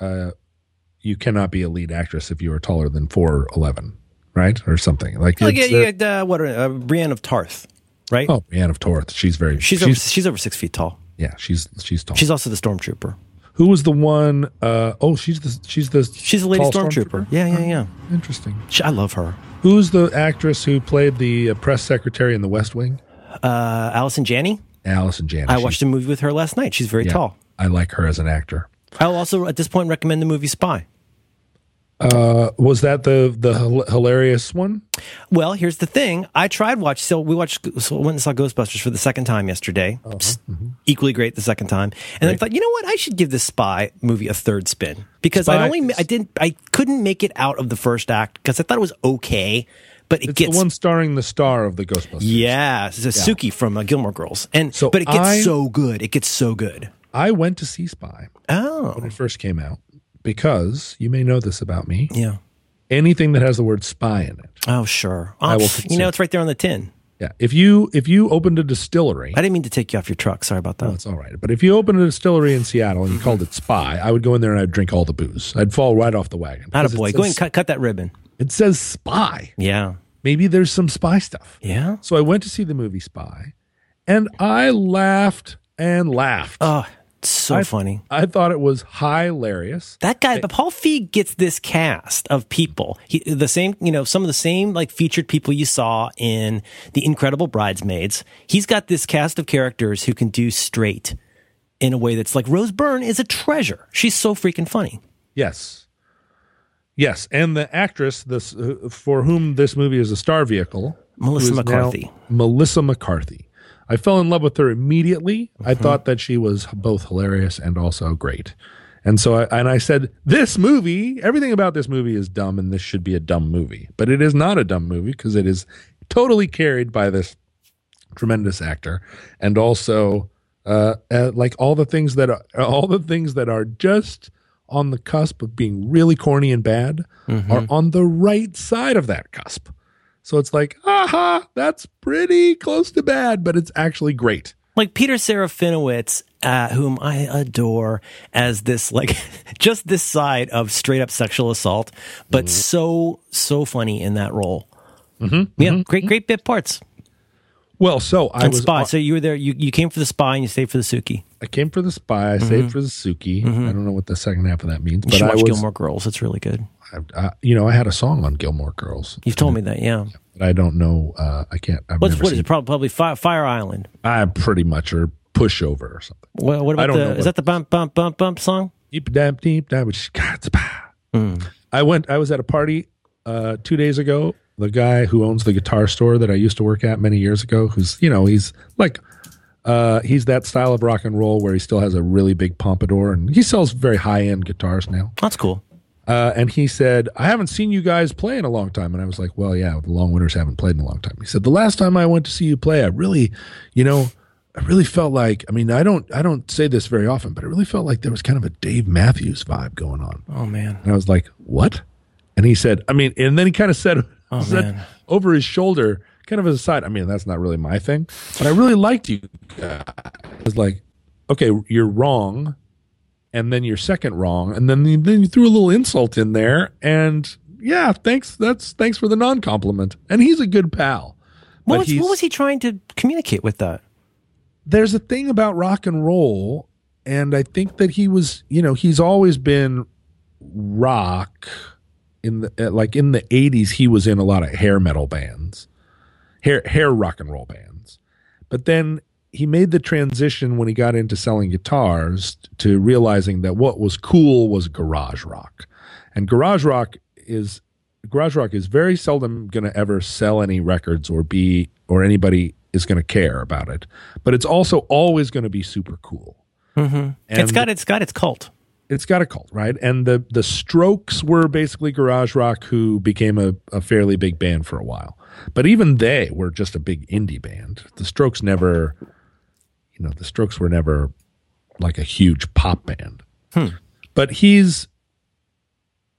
uh, you cannot be a lead actress if you are taller than four eleven, right, or something like. Like it's, you uh, what? Uh, Brienne of Tarth, right? oh, Anne of Torth. She's very. she's She's, over, she's over six feet tall. yeah. She's she's tall. She's also the stormtrooper. Who was the one? Uh, oh, she's the she's the She's a lady stormtrooper. Yeah, yeah, yeah. Interesting. She, I love her. Who's the actress who played the uh, press secretary in The West Wing? Uh, Allison Janney. Allison Janney. I watched a movie with her last night. She's very yeah, tall. I like her as an actor. I'll also at this point recommend the movie Spy. Uh, was that the the hilarious one? Well, here's the thing. I tried watch. So we watched. So went and saw Ghostbusters for the second time yesterday. Uh-huh. Psst, Mm-hmm. Equally great the second time, and I thought, you know what? I should give this Spy movie a third spin because I only is- I didn't I couldn't make it out of the first act because I thought it was okay, but it It's gets the one starring the star of the Ghostbusters. yeah, it's a Sookie from uh, Gilmore Girls, and So but it gets I- so good. It gets so good. I went to see Spy Oh, when it first came out because you may know this about me. yeah. Anything that has the word spy in it. Oh, sure. I will Oh, you know, it's right there on the tin. Yeah. If you if you opened a distillery, I didn't mean to take you off your truck. Sorry about that. Oh, that's all right. But if you opened a distillery in Seattle and you mm-hmm. called it Spy, I would go in there and I'd drink all the booze. I'd fall right off the wagon. Not a boy. Go ahead and cut, cut that ribbon. it says Spy. Yeah. Maybe there's some spy stuff. Yeah. So I went to see the movie Spy, and I laughed and laughed. Oh, it's so I- funny. I thought it was hilarious. That guy, but Paul Feig gets this cast of people. He, the same, you know, some of the same like featured people you saw in The Incredible Bridesmaids. He's got this cast of characters who can do straight in a way that's like Rose Byrne is a treasure. She's so freaking funny. Yes. Yes, and the actress this uh, for whom this movie is a star vehicle, Melissa who is now McCarthy. Melissa McCarthy. I fell in love with her immediately. I Mm-hmm. thought that she was both hilarious and also great. And so I and I said, this movie, everything about this movie is dumb and this should be a dumb movie. But it is not a dumb movie because it is totally carried by this tremendous actor and also uh, uh, like all the things that are (laughs) all the things that are just on the cusp of being really corny and bad are on the right side of that cusp. So it's like, aha, that's pretty close to bad, but it's actually great. Like Peter Serafinowicz, uh, whom I adore as this, like, (laughs) just this side of straight up sexual assault, but mm-hmm. so, so funny in that role. Mm-hmm, yeah, mm-hmm, great, great mm-hmm. bit parts. Well, so I And was spy. So you were there. You, you came for the spy and you stayed for the Sookie. I came for the spy. I stayed for the Sookie. I don't know what the second half of that means, You but should I watch was, Gilmore Girls. It's really good. I, I, you know, I had a song on Gilmore Girls. You've told me that. Yeah. But I don't know. Uh, I can't. I've What's what is it? Probably, Fire, Fire Island. I pretty much or pushover or something. Well, what I about don't know the? what- Is that the bump bump bump bump song? Deep dab deep. Which God, it's. I went. I was at a party uh, two days ago. The guy who owns the guitar store that I used to work at many years ago, who's you know he's like uh, he's that style of rock and roll where he still has a really big pompadour and he sells very high end guitars now. That's cool. Uh, and he said, I haven't seen you guys play in a long time. And I was like, well, yeah, the Long Winters haven't played in a long time. He said, the last time I went to see you play, I really, you know, I really felt like, I mean, I don't, I don't say this very often, but it really felt like there was kind of a Dave Matthews vibe going on. Oh man. And I was like, what? And he said, I mean, and then he kind of said, Oh, (laughs) said over his shoulder, kind of as a side. I mean, that's not really my thing, but I really liked you. I was like, okay, you're wrong. And then you're second wrong. And then, you- then you threw a little insult in there. And yeah, thanks. That's thanks for the non compliment. And he's a good pal. What was, what was he trying to communicate with that? there's a thing about rock and roll and i think that he was you know he's always been rock in the uh, like in the 80s he was in a lot of hair metal bands hair hair rock and roll bands but then he made the transition when he got into selling guitars to realizing that what was cool was garage rock and garage rock is garage rock is very seldom going to ever sell any records or be or anybody is going to care about it but it's also always going to be super cool mm-hmm. it's And- got it's got its cult. it's got a cult, right? And the the Strokes were basically garage rock who became a, a fairly big band for a while. But even they were just a big indie band. The Strokes never you know, the Strokes were never like a huge pop band. Hmm. But he's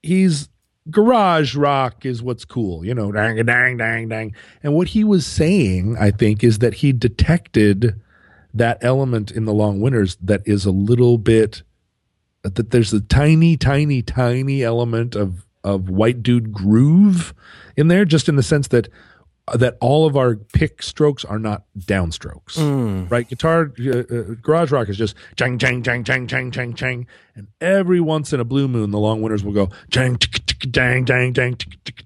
he's garage rock is what's cool, you know, dang dang dang dang. And what he was saying, I think, is that he detected that element in the long winters that is a little bit that there's a tiny, tiny, tiny element of of white dude groove in there, just in the sense that that all of our pick strokes are not downstrokes, right? Guitar, uh, uh, garage rock is just chang, chang, chang, chang, chang, chang, chang, and every once in a blue moon, the long winters will go chang, dang, dang, dang,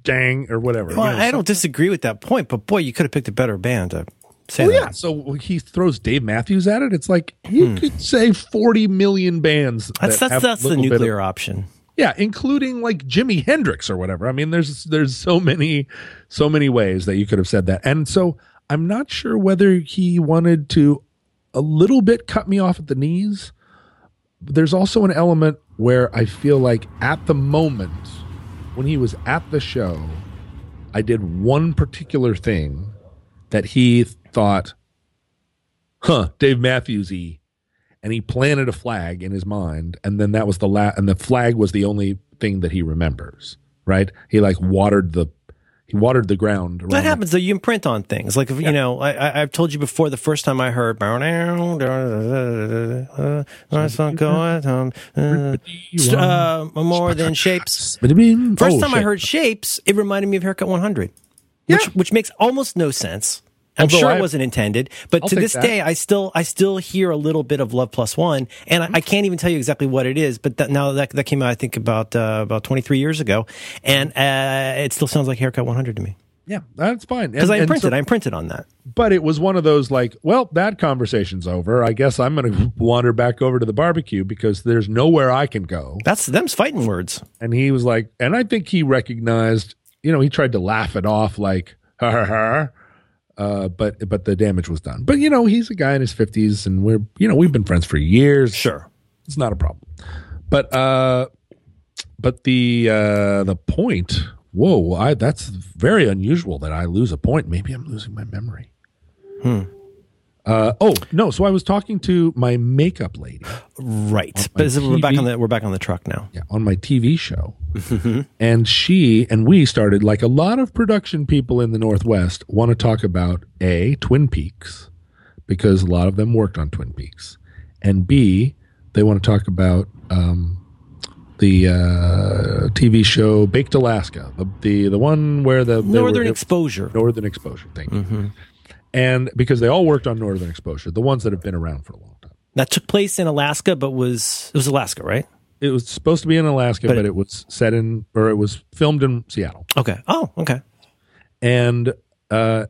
dang, or whatever. you know, I don't disagree with that point, but boy, you could have picked a better band to say Well, that. yeah. So he throws Dave Matthews at it. It's like you could say forty million bands. Hmm. That's that that's that's the bit of- nuclear option. Yeah, including like Jimi Hendrix or whatever. I mean, there's there's so many so many ways that you could have said that. And so I'm not sure whether he wanted to a little bit cut me off at the knees. There's also an element where I feel like at the moment when he was at the show, I did one particular thing that he thought, huh, Dave Matthews y. And he planted a flag in his mind, and then that was the last and the flag was the only thing that he remembers. Right? He like watered the he watered the ground. That happens though. You imprint on things. Like if you know, I, I, I've told you before. The first time I heard, uh, more than shapes. First Oh, time I heard shapes, it reminded me of Haircut 100, which Yeah. which makes almost no sense. I'm Although sure I- it wasn't intended, but I'll to this that. day, I still I still hear a little bit of Love Plus One, and I, I can't even tell you exactly what it is. But that, now that that came out, I think about uh, about 23 years ago, and uh, it still sounds like Haircut 100 to me Yeah, that's fine. because I imprinted. so- I imprinted on that. but it was one of those like, well, that conversation's over. I guess I'm going (laughs) to wander back over to the barbecue because there's nowhere I can go. That's them's fighting words. And he was like, and I think he recognized, you know, he tried to laugh it off like, ha ha ha. Uh, but but the damage was done. But you know, he's a guy in his fifties, and we're you know we've been friends for years. Sure. it's not a problem. But uh, but the uh, the point. Whoa, I that's very unusual that I lose a point. Maybe I'm losing my memory. Uh, oh no! So I was talking to my makeup lady. Right. But we're back on the we're back on the truck now. yeah, on my TV show. and she and we started like a lot of production people in the Northwest want to talk about A, Twin Peaks, because a lot of them worked on Twin Peaks. And B, they want to talk about um, the uh, TV show Baked Alaska, the the, the one where the they were- Northern exposure. Northern Exposure. Thank you. And because they all worked on Northern Exposure, the ones that have been around for a long time. That took place in Alaska, but was it was Alaska, right? It was supposed to be in Alaska, But but, it- it was set in, or it was filmed in Seattle. Okay. Oh, okay. And uh,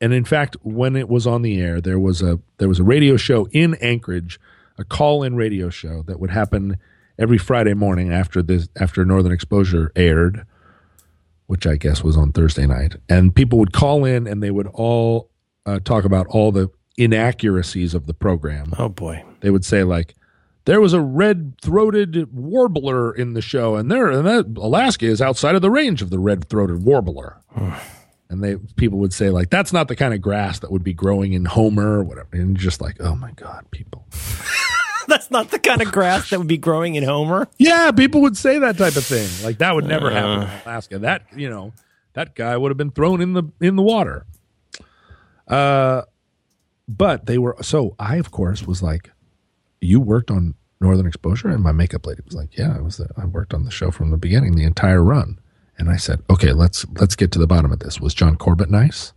and in fact, when it was on the air, there was a there was a radio show in Anchorage, a call-in radio show that would happen every Friday morning after this after Northern Exposure aired, which I guess was on Thursday night, and people would call in and they would all uh, talk about all the inaccuracies of the program. Oh boy. They would say like. There was a red-throated warbler in the show, and there, and that Alaska is outside of the range of the red-throated warbler (sighs) and they people would say like that's not the kind of grass that would be growing in Homer or whatever, and just like oh my god, people. (laughs) That's not the kind of grass that would be growing in Homer. Yeah, people would say that type of thing. Like that would never happen in Alaska. That you know, that guy would have been thrown in the in the water. Uh, but they were so. I of course was like, you worked on Northern Exposure, and my makeup lady was like, yeah, I was. The, I worked on the show from the beginning, the entire run. And I said, okay, let's let's get to the bottom of this. Was John Corbett nice?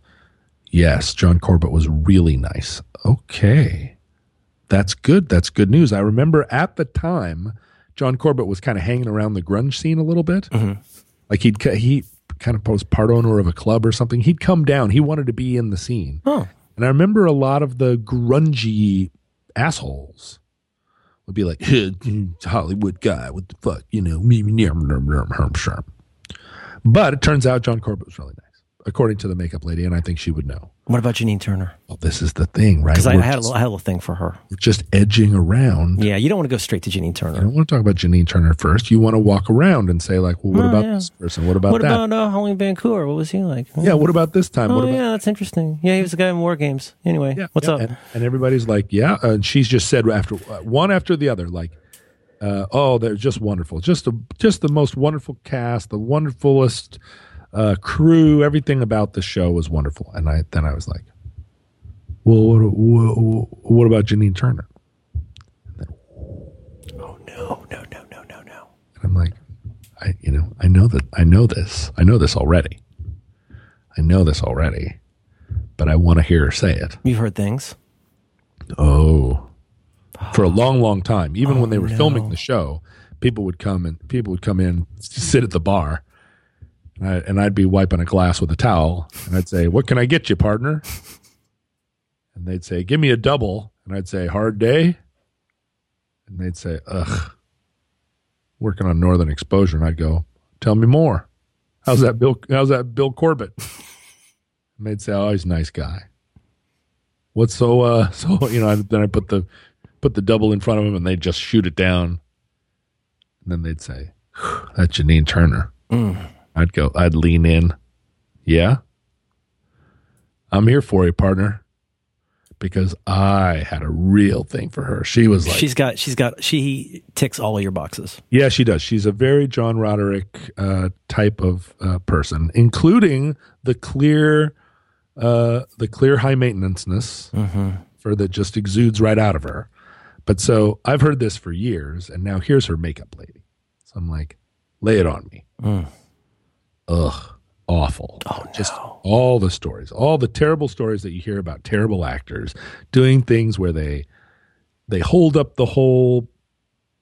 Yes, John Corbett was really nice. Okay. That's good. That's good news. I remember at the time, John Corbett was kind of hanging around the grunge scene a little bit. Like he'd he kind of was part owner of a club or something. He'd come down. He wanted to be in the scene. Oh. And I remember a lot of the grungy assholes would be like, Hollywood guy, what the fuck, you know, me, me, me, me, me, me, me, me." But it turns out John Corbett was really nice, according to the makeup lady, and I think she would know. What about Janine Turner? Well, this is the thing, right? Because I, I had a just, little, I had a thing for her. we're just edging around. Yeah, you don't want to go straight to Janine Turner. I don't want to talk about Janine Turner first. You want to walk around and say, like, well, what Oh, about yeah. this person? What about What that? What about uh, Holly Vancouver? What was he like? yeah, what about this time? Oh what about yeah, that's interesting. Yeah, he was a guy in War Games. Anyway, Yeah, what's yeah. up? And, and everybody's like, yeah. And she's just said after uh, one after the other, like, uh, oh, they're just wonderful. Just a, just the most wonderful cast, the wonderfulest uh, crew. Everything about the show was wonderful. And I then I was like, well, what, what, what about Janine Turner? Oh no, no, no, no, no, no. And I'm like, I, you know, I know that I know this. I know this already. I know this already, but I want to hear her say it. You've heard things. Oh, for a long, long time. Even when they were no. filming the show, people would come and people would come in, sit at the bar, I, and I'd be wiping a glass with a towel, and I'd say, "What can I get you, partner?" And they'd say, "Give me a double," and I'd say, "Hard day," and they'd say, "Ugh." Working on Northern Exposure, and I'd go, "Tell me more. How's that, Bill? How's that, Bill Corbett?" And they'd say, "Oh, he's a nice guy." What's so uh (laughs) so you know? Then I put the put the double in front of him, and they'd just shoot it down. And then they'd say, "That's Janine Turner." Mm. I'd go. I'd lean in. Yeah. I'm here for you, partner. Because I had a real thing for her. She was like, she's got she's got she ticks all of your boxes. yeah, she does. She's a very John Roderick uh, type of uh, person, including the clear, uh, the clear high maintenanceness for that just exudes right out of her. But so I've heard this for years, and now here's her makeup lady. So I'm like, lay it on me. Ugh, awful. Oh no. Just all the stories, all the terrible stories that you hear about terrible actors doing things where they they hold up the whole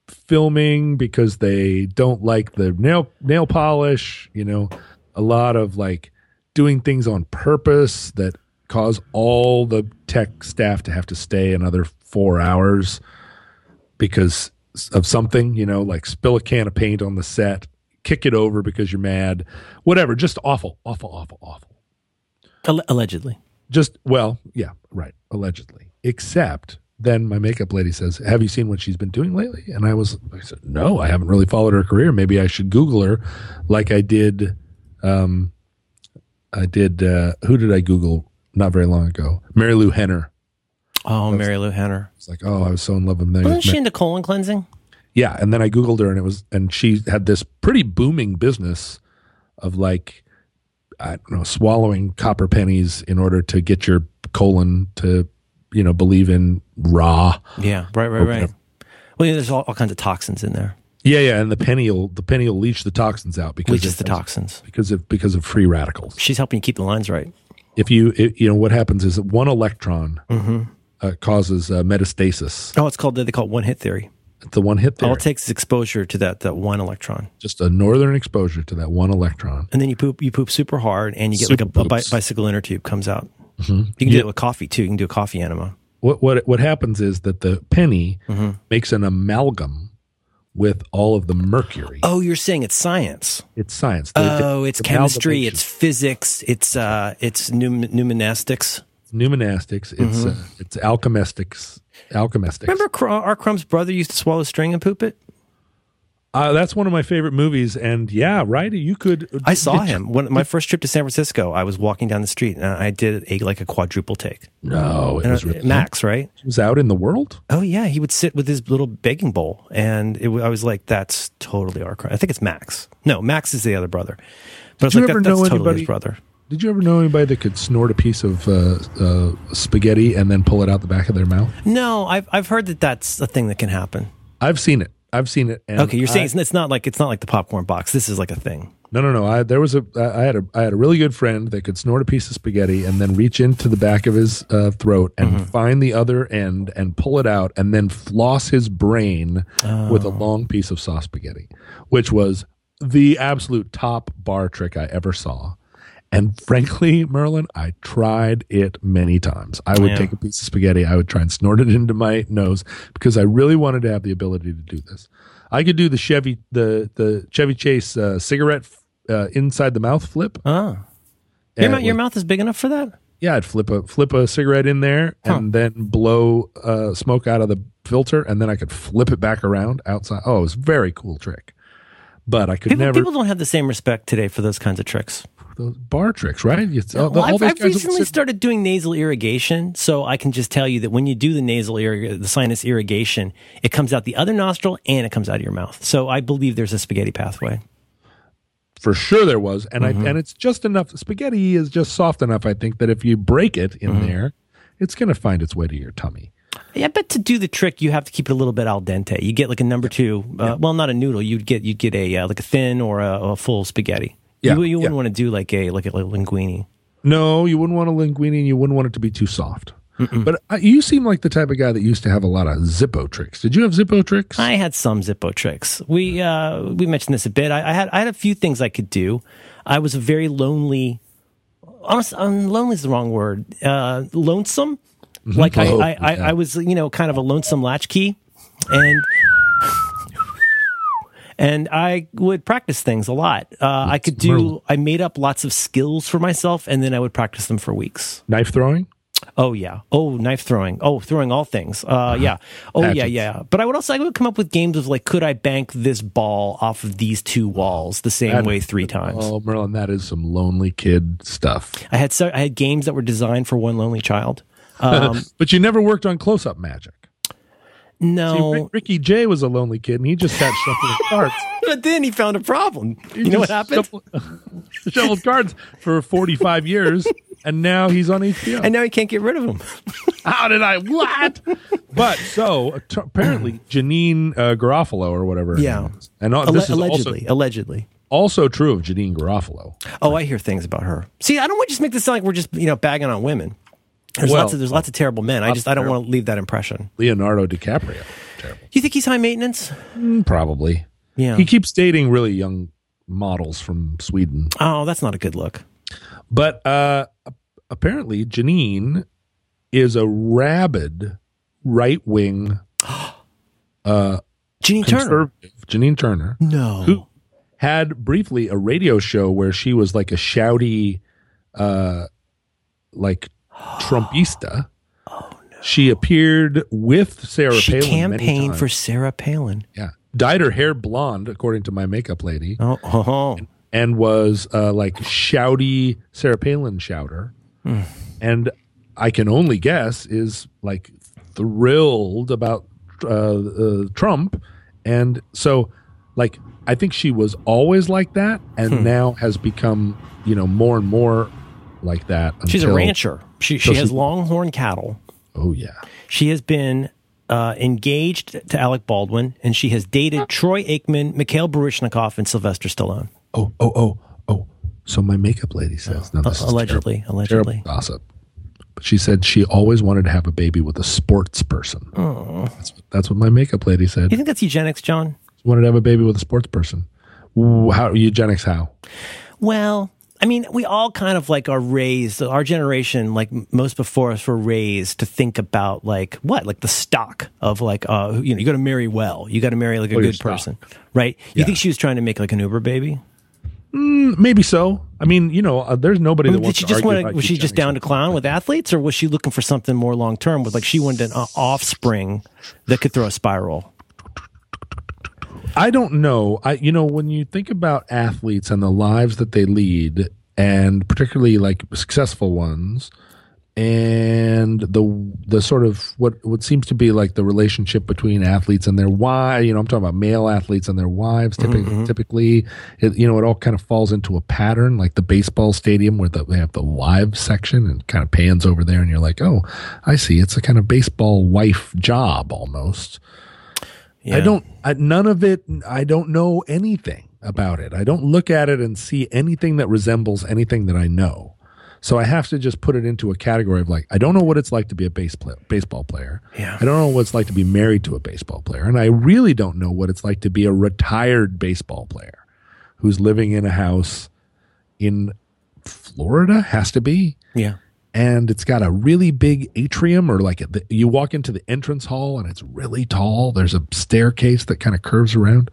filming because they don't like the nail nail polish, you know, a lot of like doing things on purpose that cause all the tech staff to have to stay another 4 hours because of something, you know, like spill a can of paint on the set, kick it over because you're mad, whatever, just awful, awful, awful, awful. Allegedly. just well yeah right. Allegedly. Except then my makeup lady says have you seen what she's been doing lately? And i was i said no i haven't really followed her career. Maybe i should google her like i did um i did uh who did i google not very long ago? Marilu Henner. Oh, Marilu Henner. it's like oh i was so in love with mary Wasn't she into colon cleansing? Yeah and then i googled her and it was and she had this pretty booming business of like i don't know swallowing copper pennies in order to get your colon to you know believe in raw Yeah, right, right, right. Well, yeah, there's all, all kinds of toxins in there. yeah yeah and the penny will the penny will leach the toxins out because Leaches the toxins. because of because of free radicals She's helping you keep the lines right. if you it, you know what happens is that one electron Mm-hmm. uh, causes uh, metastasis Oh, it's called they call it one hit theory. The one hit there All it takes is exposure to that that one electron, just a northern exposure to that one electron and then you poop you poop super hard, and you get like a, a bi- bicycle inner tube comes out. You can do it with coffee too. You can do a coffee enema. what what what happens is that the penny Mm-hmm. makes an amalgam with all of the mercury. Oh, you're saying it's science. It's science. The- the- Oh, it's the chemistry, it's physics, it's uh, it's pneum- pneumonistics. numinastics. It's uh, it's alchemistics. Alchemistics. Mm-hmm. Remember, Cr- our Crumb's brother used to swallow string and poop it. Uh, that's one of my favorite movies. And yeah, right. You could. I saw him when my first trip to San Francisco. I was walking down the street and I did a like a quadruple take. No, it And, was uh, really Max, right? It was out in the world. Oh yeah, he would sit with his little baking bowl, and it, I was like, "That's totally our." Crumb. I think it's Max. No, Max is the other brother. But it's you like ever that, that's know totally his brother. Did you ever know anybody that could snort a piece of uh, uh, spaghetti and then pull it out the back of their mouth? No, I've I've heard that that's a thing that can happen. I've seen it. I've seen it. And Okay, you're saying I- it's, it's not like it's not like the popcorn box. This is like a thing. no, no, no. I there was a I had a I had a really good friend that could snort a piece of spaghetti and then reach into the back of his uh, throat and Mm-hmm. find the other end and pull it out and then floss his brain with a Oh. long piece of sauce spaghetti, which was the absolute top bar trick I ever saw. And frankly, Merlin, I tried it many times. I would Yeah. take a piece of spaghetti, I would try and snort it into my nose because I really wanted to have the ability to do this. I could do the Chevy the the Chevy Chase uh, cigarette uh, inside the mouth flip. Oh, your, mou- it your mouth is big enough for that. yeah, I'd flip a flip a cigarette in there and then blow uh, smoke out of the filter, and then I could flip it back around outside. Oh, it was a very cool trick. But I could People, never people don't have the same respect today for those kinds of tricks. Those bar tricks, right? It's, all, Well, all I've, I've recently started doing nasal irrigation, so I can just tell you that when you do the nasal irrig- the sinus irrigation, it comes out the other nostril and it comes out of your mouth. So I believe there's a spaghetti pathway. for sure there was, and Mm-hmm. I and it's just enough. Spaghetti is just soft enough, I think, that if you break it in Mm-hmm. there, it's going to find its way to your tummy. Yeah, but to do the trick, you have to keep it a little bit al dente. You get like a number two, uh, well, not a noodle. You'd get you'd get a uh, like a thin or a, a full spaghetti. Yeah, you, you wouldn't yeah. want to do like a like a, like a linguine. No, you wouldn't want a linguine, and you wouldn't want it to be too soft. But uh, you seem like the type of guy that used to have a lot of Zippo tricks. Did you have Zippo tricks? I had some Zippo tricks. We uh, we mentioned this a bit. I, I had I had a few things I could do. I was a very lonely. Honest, um, lonely is the wrong word. Uh, lonesome. Like I, Oh, I, I, yeah. I was, you know, kind of a lonesome latchkey, and and I would practice things a lot. Uh, I could do. I made up lots of skills for myself, and then I would practice them for weeks. Knife throwing? Oh yeah. Oh, knife throwing. Oh, throwing all things. Uh, yeah. Oh yeah, Hatchets. yeah. But I would also I would come up with games of like, could I bank this ball off of these two walls the same That- way three times? Oh, Merlin, that is some lonely kid stuff. I had so I had games that were designed for one lonely child. (laughs) Um, But you never worked on close up magic. See, no, Rick- Ricky Jay was a lonely kid, and he just sat shuffling (laughs) cards. but then he found a problem. He You know what happened? Shuffled, (laughs) shuffled cards for 45 years, and now he's on HBO. And now he can't get rid of him. (laughs) How did I? What? but so t- apparently, (clears throat) Janeane uh, Garofalo or whatever. Yeah. and uh, Alle- this is allegedly, also, allegedly. also true of Janeane Garofalo. Oh, I hear things about her. See, I don't want to just make this sound like we're just you know bagging on women. There's Well, lots of there's lots of terrible men. I just I don't terrible- want to leave that impression. Leonardo DiCaprio. Terrible. You think he's high maintenance? Mm, Probably. Yeah. He keeps dating really young models from Sweden. oh, that's not a good look. But uh, apparently, Janine is a rabid right wing (gasps) uh, Jeannie Turner. Janine Turner, No. who had briefly a radio show where she was like a shouty, uh, like Trumpista. Oh, no. She appeared with Sarah She Palin. campaigned for Sarah Palin. yeah, dyed her hair blonde, according to my makeup lady, Oh, oh, oh. and was uh, like shouty Sarah Palin shouter. And I can only guess is like thrilled about uh, uh, Trump, and so like I think she was always like that, and now has become you know more and more like that. she's a rancher. She she So has she- longhorn cattle. Oh yeah, She has been uh, engaged to Alec Baldwin, and she has dated Troy Aikman, Mikhail Baryshnikov, and Sylvester Stallone. oh oh oh oh. So my makeup lady says, no, this is allegedly, terrible, allegedly. terrible gossip. But she said she always wanted to have a baby with a sports person. That's, that's what my makeup lady said. You think that's eugenics, John? wanted to have a baby with a sports person. How eugenics? How? Well, I mean, we all kind of like are raised. Our generation, like most before us, were raised to think about like what, like the stock of like, uh, you know, you got to marry well. You got to marry like a Oh, good person, right? You Yeah. think she was trying to make like an Uber baby? Maybe so. I mean, you know, uh, there's nobody that Did she to just want? about Was she just down to clown with athletes, or was she looking for something more long term? With like she wanted an uh, offspring that could throw a spiral. I don't know. I you know when you think about athletes and the lives that they lead, and particularly like successful ones, and the the sort of what what seems to be like the relationship between athletes and their wives. You know, I'm talking about male athletes and their wives. Typically, mm-hmm. typically, it, you know, it all kind of falls into a pattern, like the baseball stadium where the, they have the wives section and kind of pans over there, and you're like, oh, I see. It's a kind of baseball wife job almost. I don't. I, none of it. I don't know anything about it. I don't look at it and see anything that resembles anything that I know. So I have to just put it into a category of like I don't know what it's like to be a base play, baseball player. Yeah. I don't know what it's like to be married to a baseball player, and I really don't know what it's like to be a retired baseball player who's living in a house in Florida. Has to be Yeah. And it's got a really big atrium or like the, you walk into the entrance hall and it's really tall. There's a staircase that kind of curves around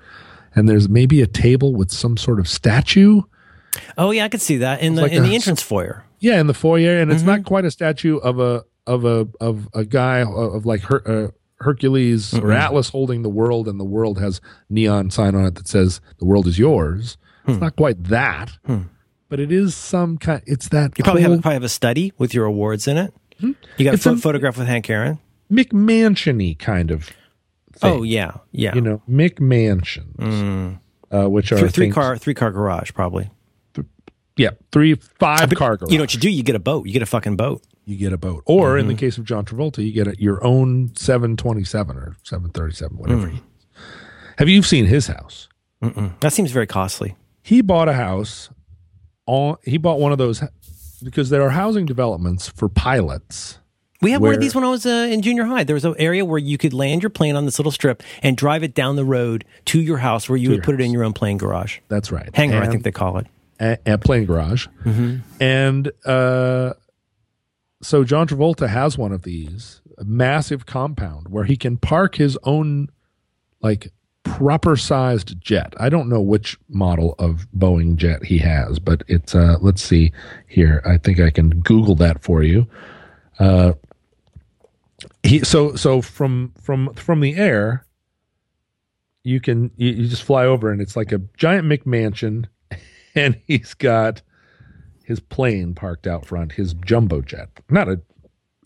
and there's maybe a table with some sort of statue. Oh yeah, I could see that in the like in a- the entrance foyer. yeah in the foyer and it's not mm-hmm. quite a statue of a of a of a guy of, of like her, uh, hercules or atlas holding the world and the world has neon sign on it that says the world is yours. It's hmm. not quite that hmm. But it is some kind it's that You probably whole have probably have a study with your awards in it. You got a It's pho- a- photograph with Hank Aaron. mcmansiony kind of thing. Oh yeah, yeah. you know, McMansions, uh, which are three, three things- car three car garage probably. yeah, three five car garage. You know what you do? You get a boat. You get a fucking boat. you get a boat, or Mm-hmm. in the case of John Travolta, you get a, your own seven twenty seven or seven thirty seven, whatever. Mm. Have you seen his house? That seems very costly. He bought a house. On he bought one of those because there are housing developments for pilots. We had one of these when I was uh, in junior high. There was an area where you could land your plane on this little strip and drive it down the road to your house, where you would put it in your own plane garage, That's right, hangar. I think they call it. a, a plane garage. And uh, so John Travolta has one of these, a massive compound where he can park his own like proper sized jet. I don't know which model of Boeing jet he has, but it's uh let's see here. I think I can Google that for you. Uh, he so so from from from the air, you can you, you just fly over and it's like a giant McMansion, (laughs) and he's got his plane parked out front, his jumbo jet. Not a,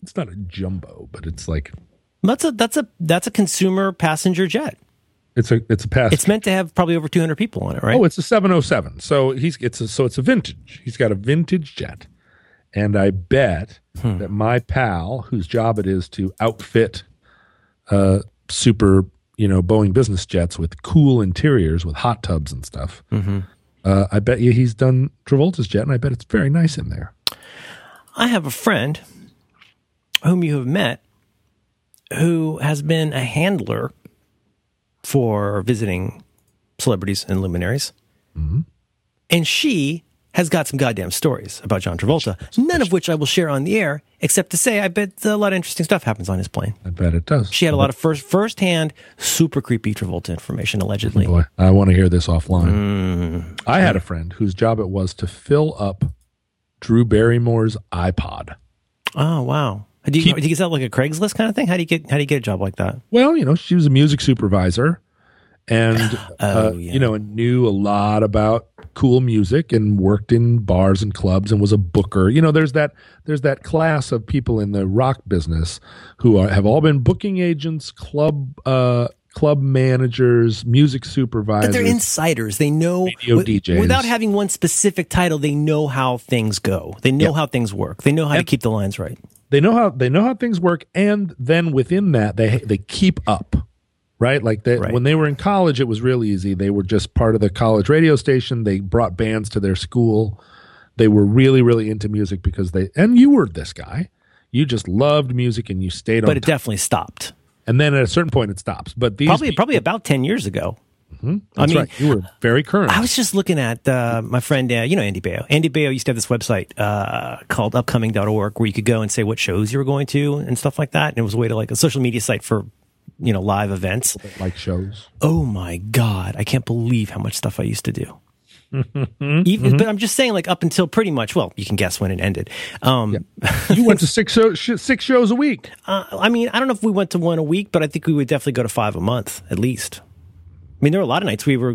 it's not a jumbo, but it's like That's a that's a that's a consumer passenger jet. It's a it's a pass. It's meant to have probably over 200 people on it, right? Oh, it's a 707. So he's it's a, so it's a vintage. He's got a vintage jet, and I bet Hmm. that my pal, whose job it is to outfit uh, super you know Boeing business jets with cool interiors with hot tubs and stuff. Mm-hmm. Uh, I bet you he's done Travolta's jet, and I bet it's very nice in there. I have a friend whom you have met who has been a handler for visiting celebrities and luminaries. And she has got some goddamn stories about John Travolta, none of which I will share on the air, except to say I bet a lot of interesting stuff happens on his plane. I bet it does. She had a lot of first first-hand, super creepy Travolta information, allegedly. Boy, I want to hear this offline. I had a friend whose job it was to fill up Drew Barrymore's iPod. Oh wow! Do you, do you get that like a Craigslist kind of thing? How do you get how do you get a job like that? Well, you know, she was a music supervisor and, (laughs) uh, yeah. you know, and knew a lot about cool music and worked in bars and clubs and was a booker. You know, there's that, there's that class of people in the rock business who are, have all been booking agents, club, uh, club managers, music supervisors. But they're insiders. They know Radio DJs. without having one specific title. They know how things go. They know how things work. They know how to keep the lines right. They know how they know how things work and then within that they they keep up right like they, Right. when they were in college it was real easy they were just part of the college radio station they brought bands to their school they were really really into music because they and you were this guy you just loved music and you stayed on But it top. definitely stopped. and then at a certain point it stops but these Probably people- probably about ten years ago. I that's mean, right you were very current I was just looking at uh, my friend, uh, you know, Andy Baio. Andy Baio used to have this website uh, called upcoming.org where you could go and say what shows you were going to and stuff like that. And it was a way to like a social media site for, you know, live events. like shows Oh my God. I can't believe how much stuff I used to do. Mm-hmm. Even, But I'm just saying, like, up until pretty much, well, you can guess when it ended. Um, (laughs) you went to six show, sh- six shows a week uh, I mean, I don't know if we went to one a week, but I think we would definitely go to five a month at least. I mean, there were a lot of nights we were,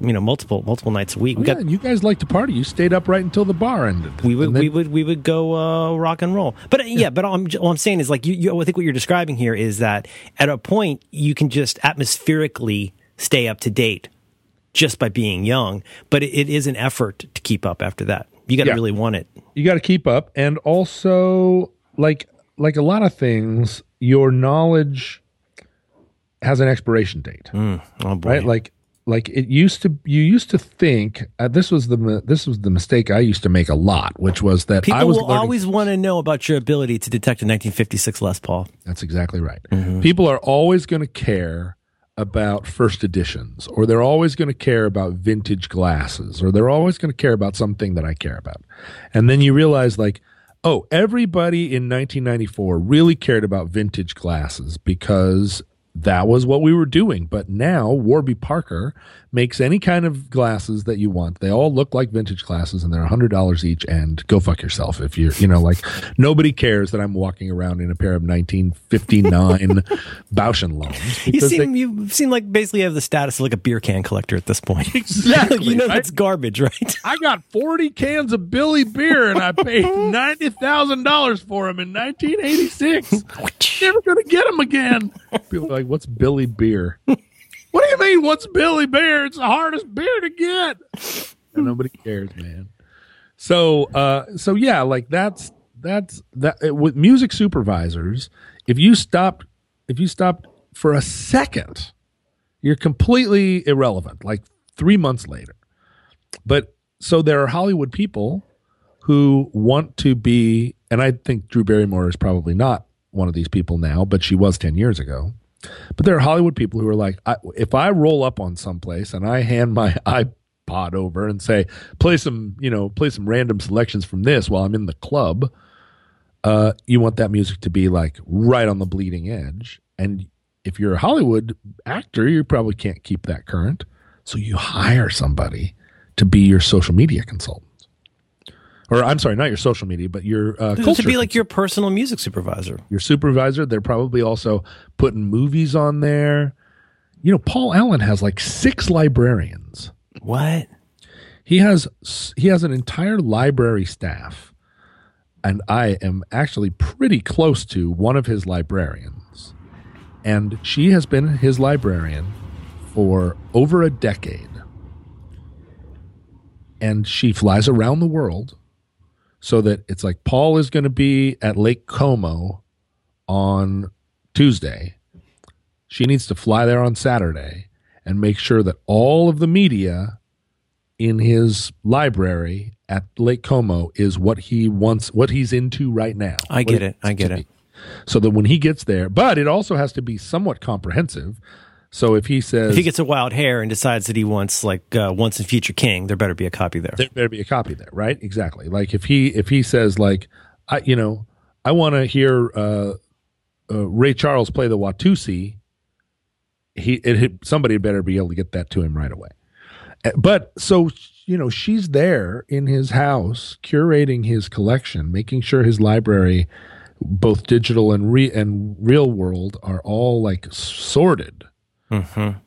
you know, multiple multiple nights a week. We yeah, got and you guys like to party you stayed up right until the bar ended we would then- we would we would go uh, rock and roll. But uh, yeah, but all I'm, all I'm saying is like you, you. I think what you're describing here is that at a point you can just atmospherically stay up to date just by being young, but it, it is an effort to keep up after that. You got to Yeah. really want it. you got to keep up and also like like a lot of things your knowledge has an expiration date Oh boy. right like like it used to you used to think uh, this was the this was the mistake i used to make a lot which was that People i was will learning- always want to know about your ability to detect a 1956 Les Paul. that's exactly right Mm-hmm. people are always going to care about first editions or they're always going to care about vintage glasses or they're always going to care about something that i care about and then you realize like oh everybody in 1994 really cared about vintage glasses because that was what we were doing. But now warby parker makes any kind of glasses that you want they all look like vintage glasses and they're $100 each and go fuck yourself if you're you know like nobody cares that i'm walking around in a pair of 1959 (laughs) Bausch and Lombs You they- seem you seem like basically have the status of like a beer can collector at this point. (laughs) Exactly, you know that's garbage, right? I got 40 cans of Billy beer and I paid (laughs) $90,000 for them in 1986. Never going to get them again. People are like, what's Billy beer? What do you mean, what's Billy beer? It's the hardest beer to get. (laughs) And nobody cares, man. So, uh, so yeah, like that's, that's that uh, with music supervisors. If you stopped, if you stopped for a second, you're completely irrelevant. Like three months later. But so there are Hollywood people who want to be, and I think Drew Barrymore is probably not one of these people now, but she was 10 years ago. But there are Hollywood people who are like, I, if I roll up on someplace and I hand my (laughs) iPod over and say, play some, you know, play some random selections from this while I'm in the club, uh, you want that music to be like right on the bleeding edge. And if you're a Hollywood actor, you probably can't keep that current. So you hire somebody to be your social media consultant or I'm sorry, not your social media, but your uh, to culture be like your personal music supervisor. your supervisor. They're probably also putting movies on there. You know, Paul Allen has like six librarians. What? He has he has an entire library staff, and I am actually pretty close to one of his librarians, and she has been his librarian for over a decade, and she flies around the world, so that it's like Paul is going to be at Lake Como on Tuesday. She needs to fly there on Saturday and make sure that all of the media in his library at Lake Como is what he wants, what he's into right now. I get it. I get it. be. So that when he gets there, but it also has to be somewhat comprehensive. So if he says If he gets a wild hair and decides that he wants like uh, once and future king, there better be a copy there. there better be a copy there, right? Exactly. Like if he if he says like I you know I want to hear uh, uh, Ray Charles play the Watusi, he it somebody better be able to get that to him right away. Uh, But so you know she's there in his house curating his collection, making sure his library, both digital and re- and real world, are all like sorted Mm-hmm.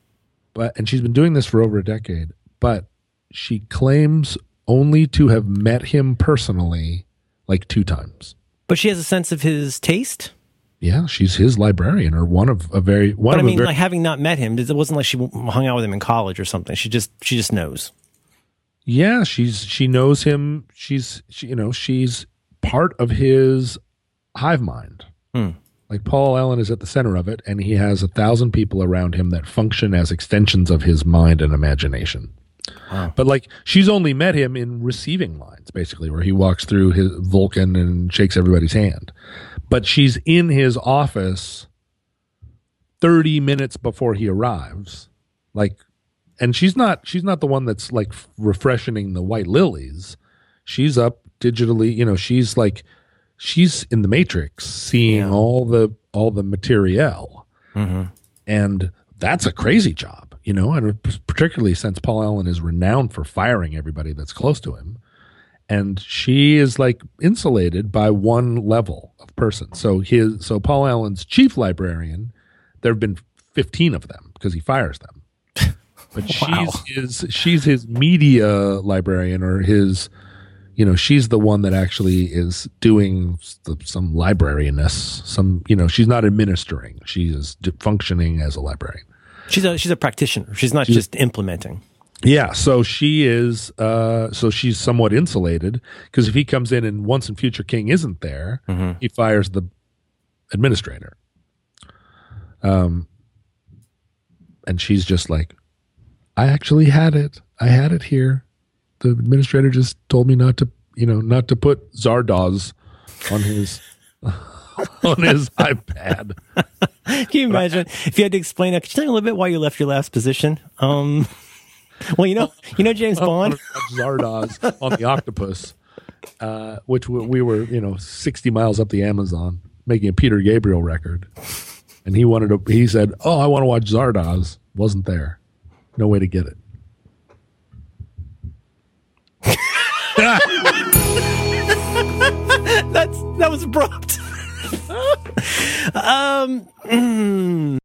but and she's been doing this for over a decade but she claims only to have met him personally like two times But she has a sense of his taste. yeah she's his librarian or one of a very one But I mean, a very, like having not met him, it wasn't like she hung out with him in college or something. She just she just knows. yeah she's she knows him she's she, you know she's part of his hive mind Hmm. Like paul allen is at the center of it and he has a thousand people around him that function as extensions of his mind and imagination Wow. But like she's only met him in receiving lines, basically, where he walks through his Vulcan and shakes everybody's hand. But she's in his office thirty minutes before he arrives, like, and she's not she's not the one that's like refreshing the white lilies. She's up digitally, you know. She's like she's in the matrix, seeing Yeah. all the all the materiel Mm-hmm. and that's a crazy job, you know, and particularly since Paul Allen is renowned for firing everybody that's close to him. And she is like insulated by one level of person. So his so Paul Allen's chief librarian, there have been 15 of them because he fires them. (laughs) But Wow. she's his she's his media librarian or his you know, she's the one that actually is doing the, some librarianness. Some, you know, she's not administering; she is functioning as a librarian. She's a she's a practitioner. She's not just implementing. Yeah, so she is. Uh, so she's somewhat insulated because if he comes in and once and future king isn't there, he fires the administrator. Um, and she's just like, I actually had it. I had it here. The administrator just told me not to, you know, not to put Zardoz on his (laughs) on his (laughs) iPad. Can you imagine if you had to explain it? Could you tell me a little bit why you left your last position? Um, (laughs) well, you know, you know James Bond. Zardoz on the octopus, uh, which we, we were, you know, 60 miles up the Amazon making a Peter Gabriel record. And he wanted to, he said, Oh, I want to watch Zardoz. Wasn't there. No way to get it. (laughs) That's that was abrupt. (laughs) um. mm. (clears throat)